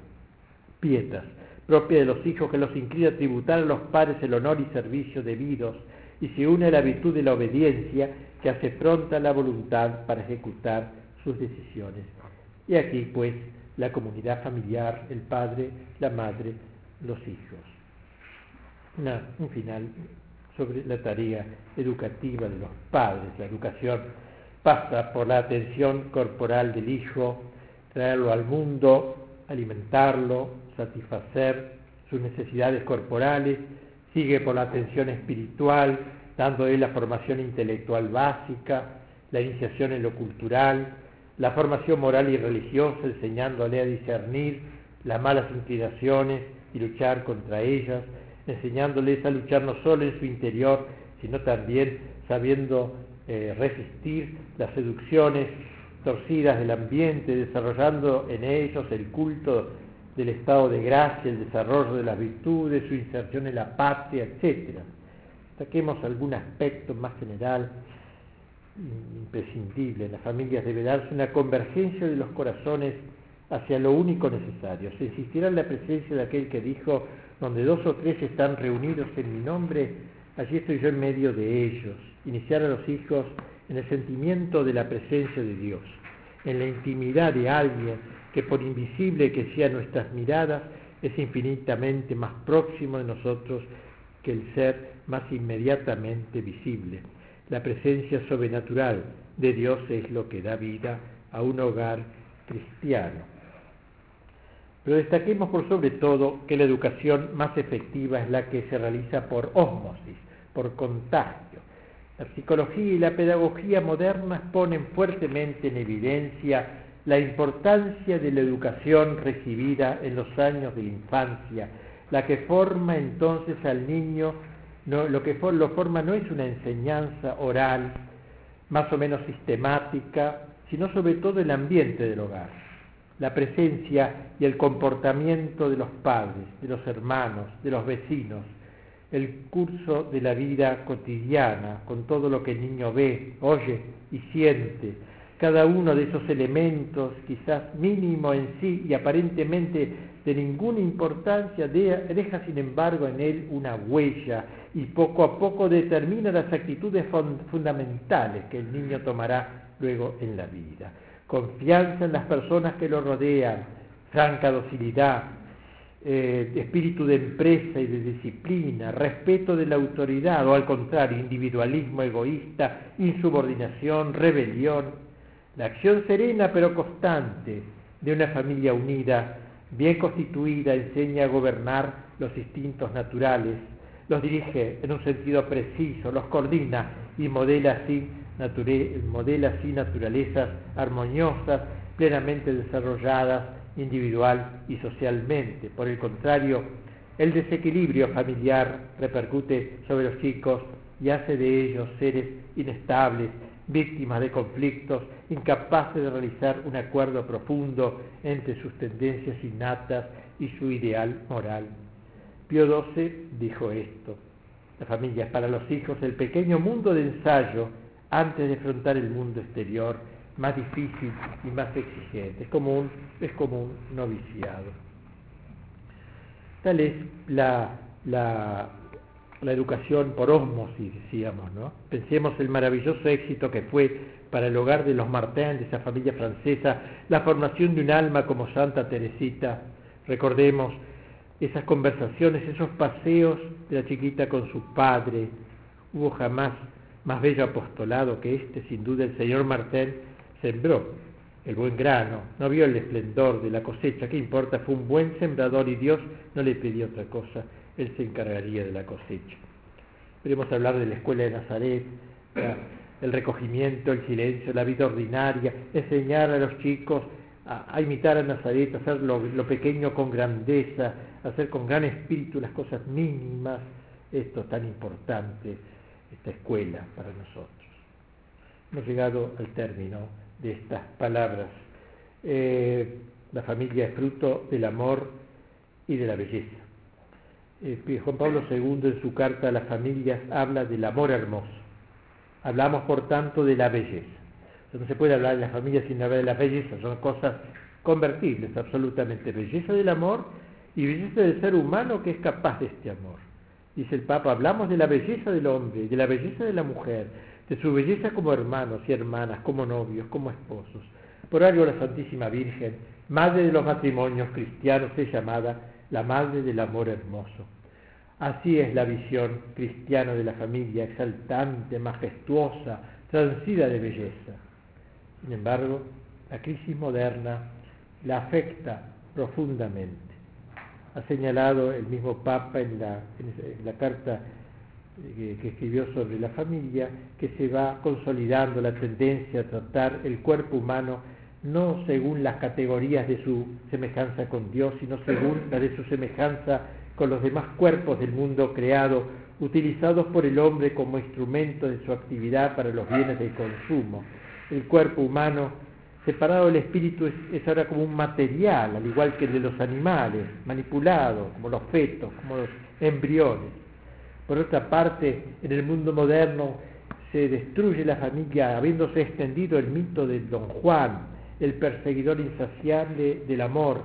pietas. propia de los hijos que los inclina a tributar a los padres el honor y servicio debidos, y se une a la virtud de la obediencia que hace pronta la voluntad para ejecutar sus decisiones. Y aquí, pues, la comunidad familiar, el padre, la madre, los hijos. un final sobre la tarea educativa de los padres. La educación pasa por la atención corporal del hijo, traerlo al mundo, alimentarlo, satisfacer sus necesidades corporales, sigue por la atención espiritual, dándole la formación intelectual básica, la iniciación en lo cultural, la formación moral y religiosa, enseñándole a discernir las malas inclinaciones y luchar contra ellas, enseñándoles a luchar no solo en su interior, sino también sabiendo eh, resistir las seducciones torcidas del ambiente, desarrollando en ellos el culto del estado de gracia, el desarrollo de las virtudes, su inserción en la patria, etc. Saquemos algún aspecto más general imprescindible. En las familias debe darse una convergencia de los corazones hacia lo único necesario. Se insistirá en la presencia de aquel que dijo, donde dos o tres están reunidos en mi nombre, allí estoy yo en medio de ellos. Iniciar a los hijos en el sentimiento de la presencia de Dios, en la intimidad de alguien que por invisible que sean nuestras miradas, es infinitamente más próximo de nosotros que el ser más inmediatamente visible. La presencia sobrenatural de Dios es lo que da vida a un hogar cristiano. Pero destaquemos por sobre todo que la educación más efectiva es la que se realiza por ósmosis, por contagio. La psicología y la pedagogía modernas ponen fuertemente en evidencia la importancia de la educación recibida en los años de infancia, la que forma entonces al niño, lo que lo forma no es una enseñanza oral, más o menos sistemática, sino sobre todo el ambiente del hogar la presencia y el comportamiento de los padres, de los hermanos, de los vecinos, el curso de la vida cotidiana, con todo lo que el niño ve, oye y siente, cada uno de esos elementos, quizás mínimo en sí y aparentemente de ninguna importancia, deja sin embargo en él una huella y poco a poco determina las actitudes fundamentales que el niño tomará luego en la vida. Confianza en las personas que lo rodean, franca docilidad, eh, espíritu de empresa y de disciplina, respeto de la autoridad o al contrario, individualismo egoísta, insubordinación, rebelión, la acción serena pero constante de una familia unida, bien constituida, enseña a gobernar los instintos naturales, los dirige en un sentido preciso, los coordina y modela así modela así naturalezas armoniosas, plenamente desarrolladas individual y socialmente. Por el contrario, el desequilibrio familiar repercute sobre los chicos y hace de ellos seres inestables, víctimas de conflictos, incapaces de realizar un acuerdo profundo entre sus tendencias innatas y su ideal moral. Pío XII dijo esto. La familia es para los hijos el pequeño mundo de ensayo antes de afrontar el mundo exterior más difícil y más exigente. Es como un, es como noviciado. Tal es la, la, la educación por osmosis, decíamos, ¿no? Pensemos el maravilloso éxito que fue para el hogar de los Martin, de esa familia francesa, la formación de un alma como Santa Teresita. Recordemos esas conversaciones, esos paseos de la chiquita con su padre. Hubo jamás más bello apostolado que este, sin duda el señor Martel sembró el buen grano, no vio el esplendor de la cosecha, ¿qué importa? Fue un buen sembrador y Dios no le pidió otra cosa, Él se encargaría de la cosecha. Queremos hablar de la escuela de Nazaret, el recogimiento, el silencio, la vida ordinaria, enseñar a los chicos a, imitar a Nazaret, a hacer lo, lo, pequeño con grandeza, hacer con gran espíritu las cosas mínimas, esto tan importante esta escuela para nosotros. Hemos llegado al término de estas palabras. Eh, la familia es fruto del amor y de la belleza. Eh, Juan Pablo II en su carta a las familias habla del amor hermoso. Hablamos por tanto de la belleza. No se puede hablar de la familia sin hablar de la belleza, son cosas convertibles absolutamente. Belleza del amor y belleza del ser humano que es capaz de este amor. Dice el Papa, hablamos de la belleza del hombre, de la belleza de la mujer, de su belleza como hermanos y hermanas, como novios, como esposos. Por algo la Santísima Virgen, Madre de los matrimonios cristianos, es llamada la Madre del Amor Hermoso. Así es la visión cristiana de la familia, exaltante, majestuosa, transida de belleza. Sin embargo, la crisis moderna la afecta profundamente. Ha señalado el mismo Papa en la, en la carta eh, que escribió sobre la familia que se va consolidando la tendencia a tratar el cuerpo humano no según las categorías de su semejanza con Dios, sino según la de su semejanza con los demás cuerpos del mundo creado, utilizados por el hombre como instrumento de su actividad para los bienes del consumo. El cuerpo humano, separado del espíritu, es, ahora como un material, al igual que el de los animales, manipulado, como los fetos, como los embriones. Por otra parte, en el mundo moderno se destruye la familia, habiéndose extendido el mito de Don Juan, el perseguidor insaciable del amor,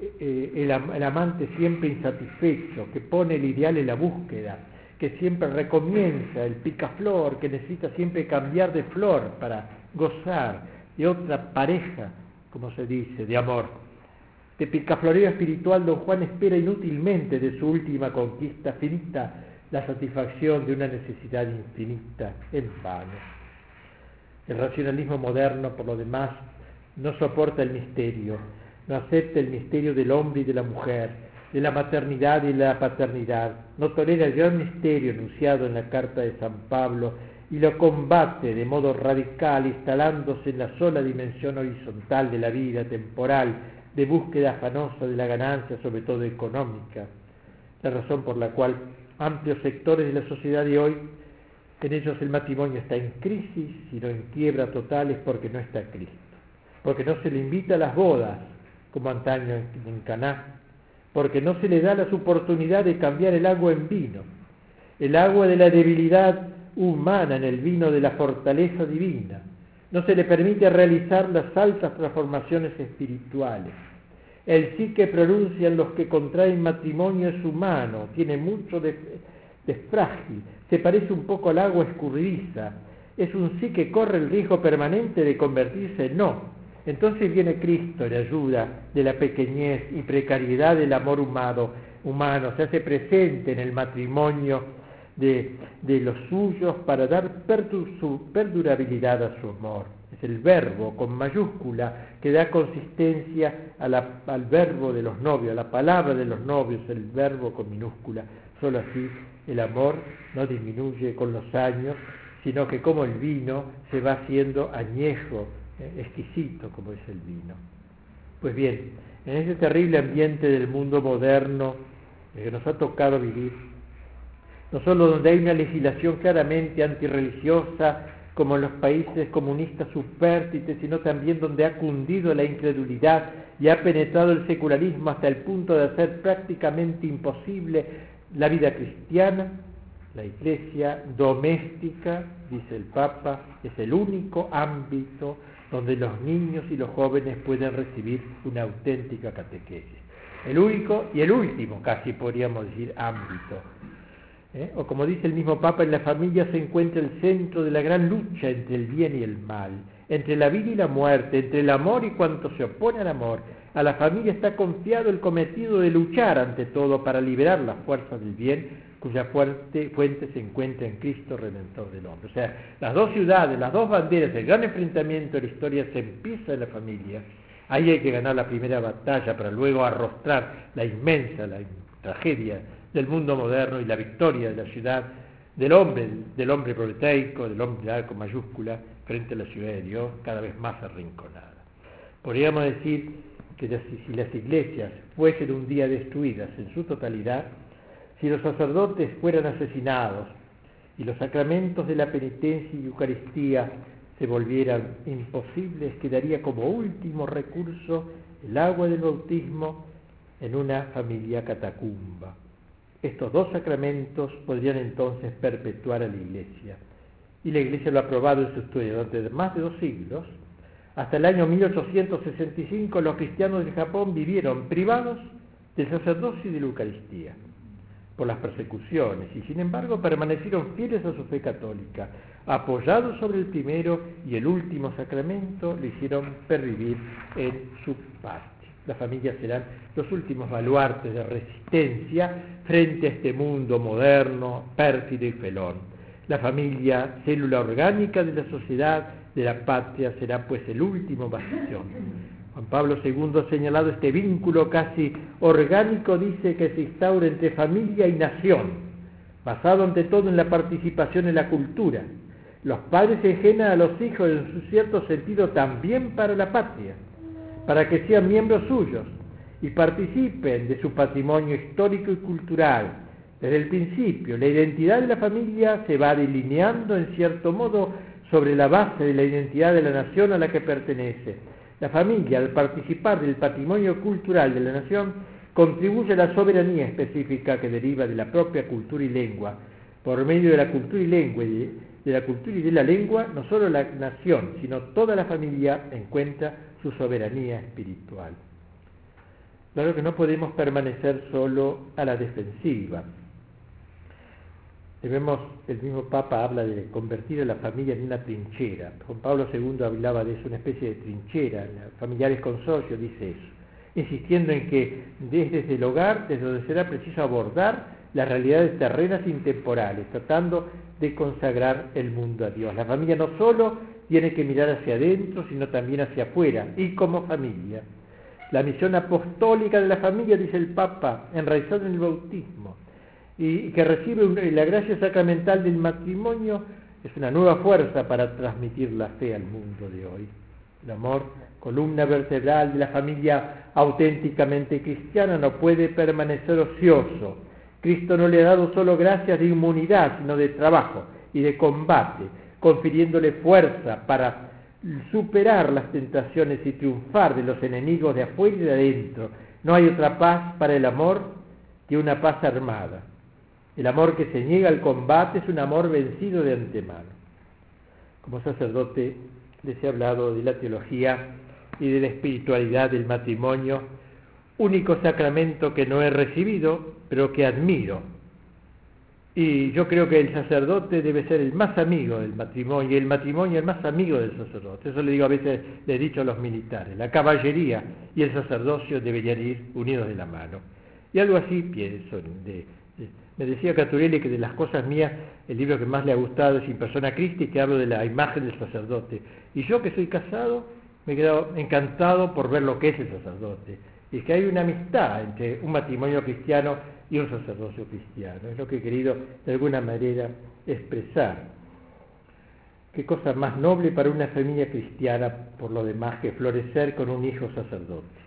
eh, el, el, amante siempre insatisfecho, que pone el ideal en la búsqueda, que siempre recomienza, el picaflor, que necesita siempre cambiar de flor para gozar de otra pareja, como se dice, de amor. De picafloreo espiritual, don Juan espera inútilmente de su última conquista finita la satisfacción de una necesidad infinita en vano. El racionalismo moderno, por lo demás, no soporta el misterio, no acepta el misterio del hombre y de la mujer, de la maternidad y la paternidad, no tolera el gran misterio enunciado en la carta de San Pablo y lo combate de modo radical, instalándose en la sola dimensión horizontal de la vida temporal, de búsqueda afanosa de la ganancia, sobre todo económica. La razón por la cual amplios sectores de la sociedad de hoy, en ellos el matrimonio está en crisis, sino en quiebra total, es porque no está Cristo porque no se le invita a las bodas, como antaño en Caná, porque no se le da la oportunidad de cambiar el agua en vino, el agua de la debilidad humana en el vino de la fortaleza divina. No se le permite realizar las altas transformaciones espirituales. El sí que pronuncian los que contraen matrimonio es humano, tiene mucho de, de frágil, se parece un poco al agua escurridiza, es un sí que corre el riesgo permanente de convertirse en no, entonces viene Cristo en ayuda de la pequeñez y precariedad del amor humano, se hace presente en el matrimonio de, los suyos para dar su perdurabilidad a su amor. Es el verbo con mayúscula que da consistencia al verbo de los novios, a la palabra de los novios, el verbo con minúscula. Solo así el amor no disminuye con los años, sino que como el vino se va haciendo añejo eh, exquisito como es el vino. Pues bien, en ese terrible ambiente del mundo moderno eh, que nos ha tocado vivir, no solo donde hay una legislación claramente antirreligiosa, como en los países comunistas subvértices, sino también donde ha cundido la incredulidad y ha penetrado el secularismo hasta el punto de hacer prácticamente imposible la vida cristiana, la iglesia doméstica, dice el Papa, es el único ámbito donde los niños y los jóvenes pueden recibir una auténtica catequesis. El único y el último, casi podríamos decir, ámbito. ¿eh? O como dice el mismo Papa, en la familia se encuentra el centro de la gran lucha entre el bien y el mal, entre la vida y la muerte, entre el amor y cuanto se opone al amor. A la familia está confiado el cometido de luchar ante todo para liberar las fuerzas del bien cuya fuente, fuente se encuentra en Cristo Redentor del hombre. O sea, las dos ciudades, las dos banderas, el gran enfrentamiento de la historia se empieza en la familia. Ahí hay que ganar la primera batalla para luego arrostrar la inmensa, la tragedia del mundo moderno y la victoria de la ciudad del hombre, del hombre proteico, del hombre con mayúscula, frente a la ciudad de Dios, cada vez más arrinconada. Podríamos decir que si las iglesias fuesen un día destruidas en su totalidad, si los sacerdotes fueran asesinados y los sacramentos de la penitencia y Eucaristía se volvieran imposibles, quedaría como último recurso el agua del bautismo en una familia catacumba. Estos dos sacramentos podrían entonces perpetuar a la Iglesia. Y la Iglesia lo ha probado en su estudio durante más de dos siglos. Hasta el año 1865 los cristianos de Japón vivieron privados del sacerdocio y de la Eucaristía por las persecuciones y sin embargo permanecieron fieles a su fe católica, apoyados sobre el primero y el último sacramento, le hicieron pervivir en su parte. Las familias serán los últimos baluartes de resistencia frente a este mundo moderno, pérfido y felón. La familia, célula orgánica de la sociedad, de la patria, será pues el último bastión Juan Pablo II ha señalado este vínculo casi orgánico, dice que se instaura entre familia y nación, basado ante todo en la participación en la cultura. Los padres engenan a los hijos en su cierto sentido también para la patria, para que sean miembros suyos y participen de su patrimonio histórico y cultural. Desde el principio, la identidad de la familia se va delineando en cierto modo sobre la base de la identidad de la nación a la que pertenece la familia, al participar del patrimonio cultural de la nación, contribuye a la soberanía específica que deriva de la propia cultura y lengua. Por medio de la cultura y lengua de, la cultura y de la lengua, no solo la nación, sino toda la familia encuentra su soberanía espiritual. Claro que no podemos permanecer solo a la defensiva. Vemos, el mismo Papa habla de convertir a la familia en una trinchera. Juan Pablo II hablaba de eso, una especie de trinchera, familiares consorcios, dice eso, insistiendo en que desde el hogar, desde donde será preciso abordar las realidades terrenas intemporales, tratando de consagrar el mundo a Dios. La familia no solo tiene que mirar hacia adentro, sino también hacia afuera, y como familia. La misión apostólica de la familia, dice el Papa, enraizada en el bautismo, y que recibe la gracia sacramental del matrimonio es una nueva fuerza para transmitir la fe al mundo de hoy. El amor, columna vertebral de la familia auténticamente cristiana, no puede permanecer ocioso. Cristo no le ha dado solo gracias de inmunidad, sino de trabajo y de combate, confiriéndole fuerza para superar las tentaciones y triunfar de los enemigos de afuera y de adentro. No hay otra paz para el amor que una paz armada. El amor que se niega al combate es un amor vencido de antemano. Como sacerdote les he hablado de la teología y de la espiritualidad del matrimonio, único sacramento que no he recibido, pero que admiro. Y yo creo que el sacerdote debe ser el más amigo del matrimonio y el matrimonio el más amigo del sacerdote. Eso le digo a veces, le he dicho a los militares. La caballería y el sacerdocio deberían ir unidos de la mano. Y algo así pienso de, me decía Caturelli que de las cosas mías, el libro que más le ha gustado es In Persona Christi, que hablo de la imagen del sacerdote. Y yo que soy casado, me he quedado encantado por ver lo que es el sacerdote. Y que hay una amistad entre un matrimonio cristiano y un sacerdocio cristiano. Es lo que he querido de alguna manera expresar. Qué cosa más noble para una familia cristiana, por lo demás, que florecer con un hijo sacerdote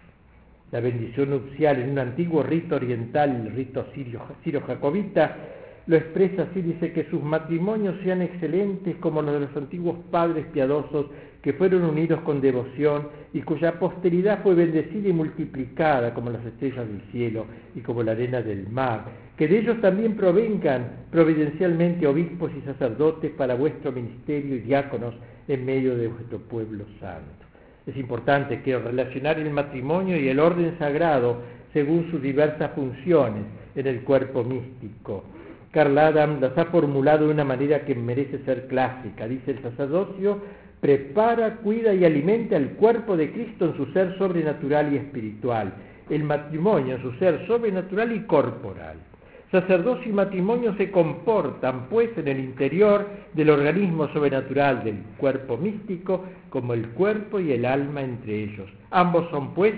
la bendición nupcial en un antiguo rito oriental, el rito sirio-jacobita, lo expresa así, dice que sus matrimonios sean excelentes como los de los antiguos padres piadosos que fueron unidos con devoción y cuya posteridad fue bendecida y multiplicada como las estrellas del cielo y como la arena del mar, que de ellos también provengan providencialmente obispos y sacerdotes para vuestro ministerio y diáconos en medio de vuestro pueblo santo. Es importante que relacionar el matrimonio y el orden sagrado según sus diversas funciones en el cuerpo místico. Carl Adam las ha formulado de una manera que merece ser clásica. Dice el sacerdocio prepara, cuida y alimenta el cuerpo de Cristo en su ser sobrenatural y espiritual, el matrimonio en su ser sobrenatural y corporal. Sacerdocio y matrimonio se comportan, pues, en el interior del organismo sobrenatural del cuerpo místico, como el cuerpo y el alma entre ellos. Ambos son, pues,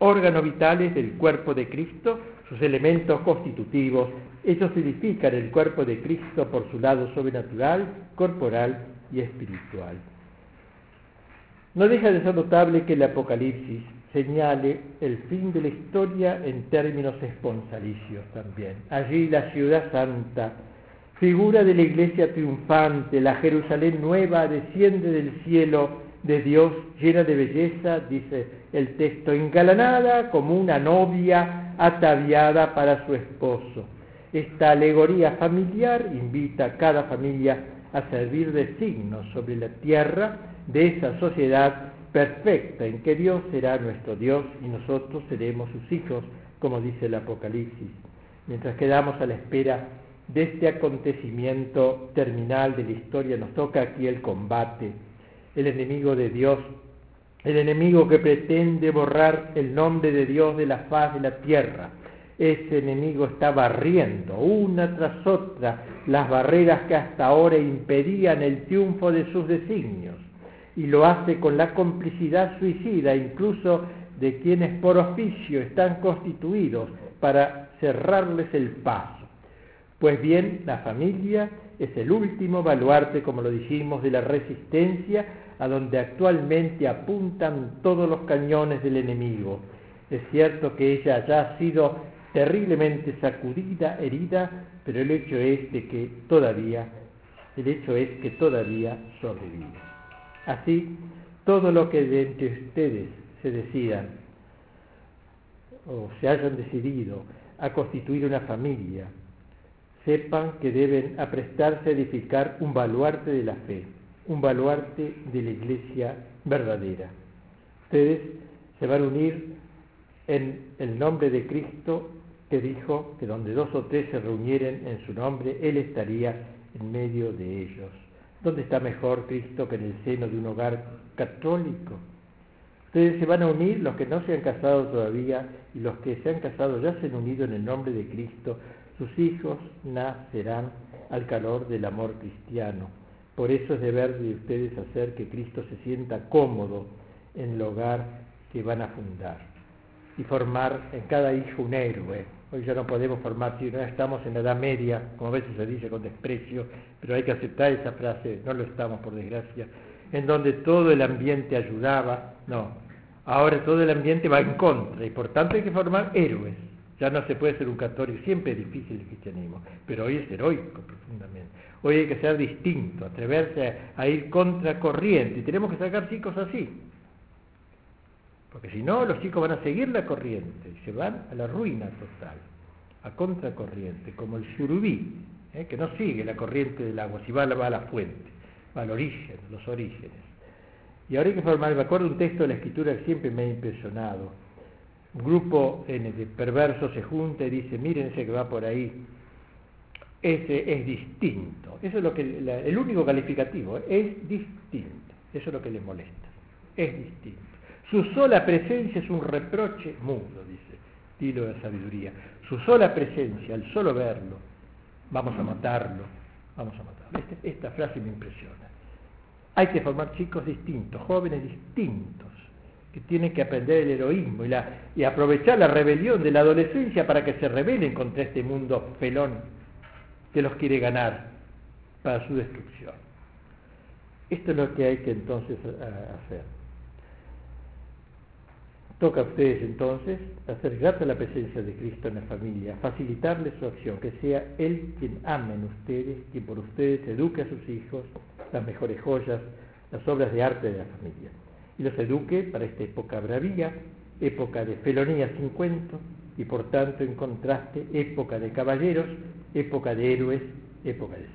órganos vitales del cuerpo de Cristo, sus elementos constitutivos. Ellos edifican el cuerpo de Cristo por su lado sobrenatural, corporal y espiritual. No deja de ser notable que el Apocalipsis señale el fin de la historia en términos esponsalicios también. Allí la ciudad santa, figura de la iglesia triunfante, la Jerusalén nueva, desciende del cielo de Dios llena de belleza, dice el texto, engalanada como una novia ataviada para su esposo. Esta alegoría familiar invita a cada familia a servir de signo sobre la tierra de esa sociedad perfecta en que Dios será nuestro Dios y nosotros seremos sus hijos como dice el Apocalipsis, mientras quedamos a la espera de este acontecimiento terminal de la historia, nos toca aquí el combate, el enemigo de Dios, el enemigo que pretende borrar el nombre de Dios de la faz de la tierra. Ese enemigo está barriendo una tras otra las barreras que hasta ahora impedían el triunfo de sus designios y lo hace con la complicidad suicida incluso de quienes por oficio están constituidos para cerrarles el paso. Pues bien, la familia es el último baluarte, como lo dijimos, de la resistencia a donde actualmente apuntan todos los cañones del enemigo. Es cierto que ella ya ha sido terriblemente sacudida, herida, pero el hecho es de que todavía, el hecho es que todavía sobrevive. Así, todo lo que de entre ustedes se decidan o se hayan decidido a constituir una familia, sepan que deben aprestarse a edificar un baluarte de la fe, un baluarte de la iglesia verdadera. Ustedes se van a unir en el nombre de Cristo que dijo que donde dos o tres se reunieren en su nombre, Él estaría en medio de ellos. ¿Dónde está mejor Cristo que en el seno de un hogar católico? Ustedes se van a unir, los que no se han casado todavía y los que se han casado ya se han unido en el nombre de Cristo sus hijos nacerán al calor del amor cristiano. Por eso es deber de ustedes hacer que Cristo se sienta cómodo en el hogar que van a fundar y formar en cada hijo un héroe. Hoy ya no podemos formar, si no estamos en la Edad Media, como a veces se dice con desprecio, pero hay que aceptar esa frase, no lo estamos por desgracia, en donde todo el ambiente ayudaba, no, ahora todo el ambiente va en contra y por tanto hay que formar héroes. Ya no se puede ser un católico, siempre es difícil el cristianismo, pero hoy es heroico profundamente. Hoy hay que ser distinto, atreverse a, ir contra corriente y tenemos que sacar chicos así. Porque si no, los chicos van a seguir la corriente se van a la ruina total, a contracorriente, como el surubí, ¿eh? que no sigue la corriente del agua, si va, va a la fuente, va al origen, los orígenes. Y ahora hay que formar, me acuerdo un texto de la escritura que siempre me ha impresionado, un grupo de perversos se junta y dice, miren ese que va por ahí, ese es distinto. Eso es lo que el único calificativo, ¿eh? es distinto. Eso es lo que les molesta. Es distinto. Su sola presencia es un reproche mudo, dice Tilo de Sabiduría. Su sola presencia, el solo verlo, vamos a matarlo, vamos a matarlo. Este, esta frase me impresiona. Hay que formar chicos distintos, jóvenes distintos, que tienen que aprender el heroísmo y, y aprovechar la rebelión de la adolescencia para que se rebelen contra este mundo felón que los quiere ganar para su destrucción. Esto es lo que hay que entonces hacer. Toca a ustedes entonces hacer grata la presencia de Cristo en la familia, facilitarle su acción, que sea Él quien amen ustedes, quien por ustedes eduque a sus hijos las mejores joyas, las obras de arte de la familia. Y los eduque para esta época bravía, época de felonía sin cuento, y por tanto en contraste época de caballeros, época de héroes, época de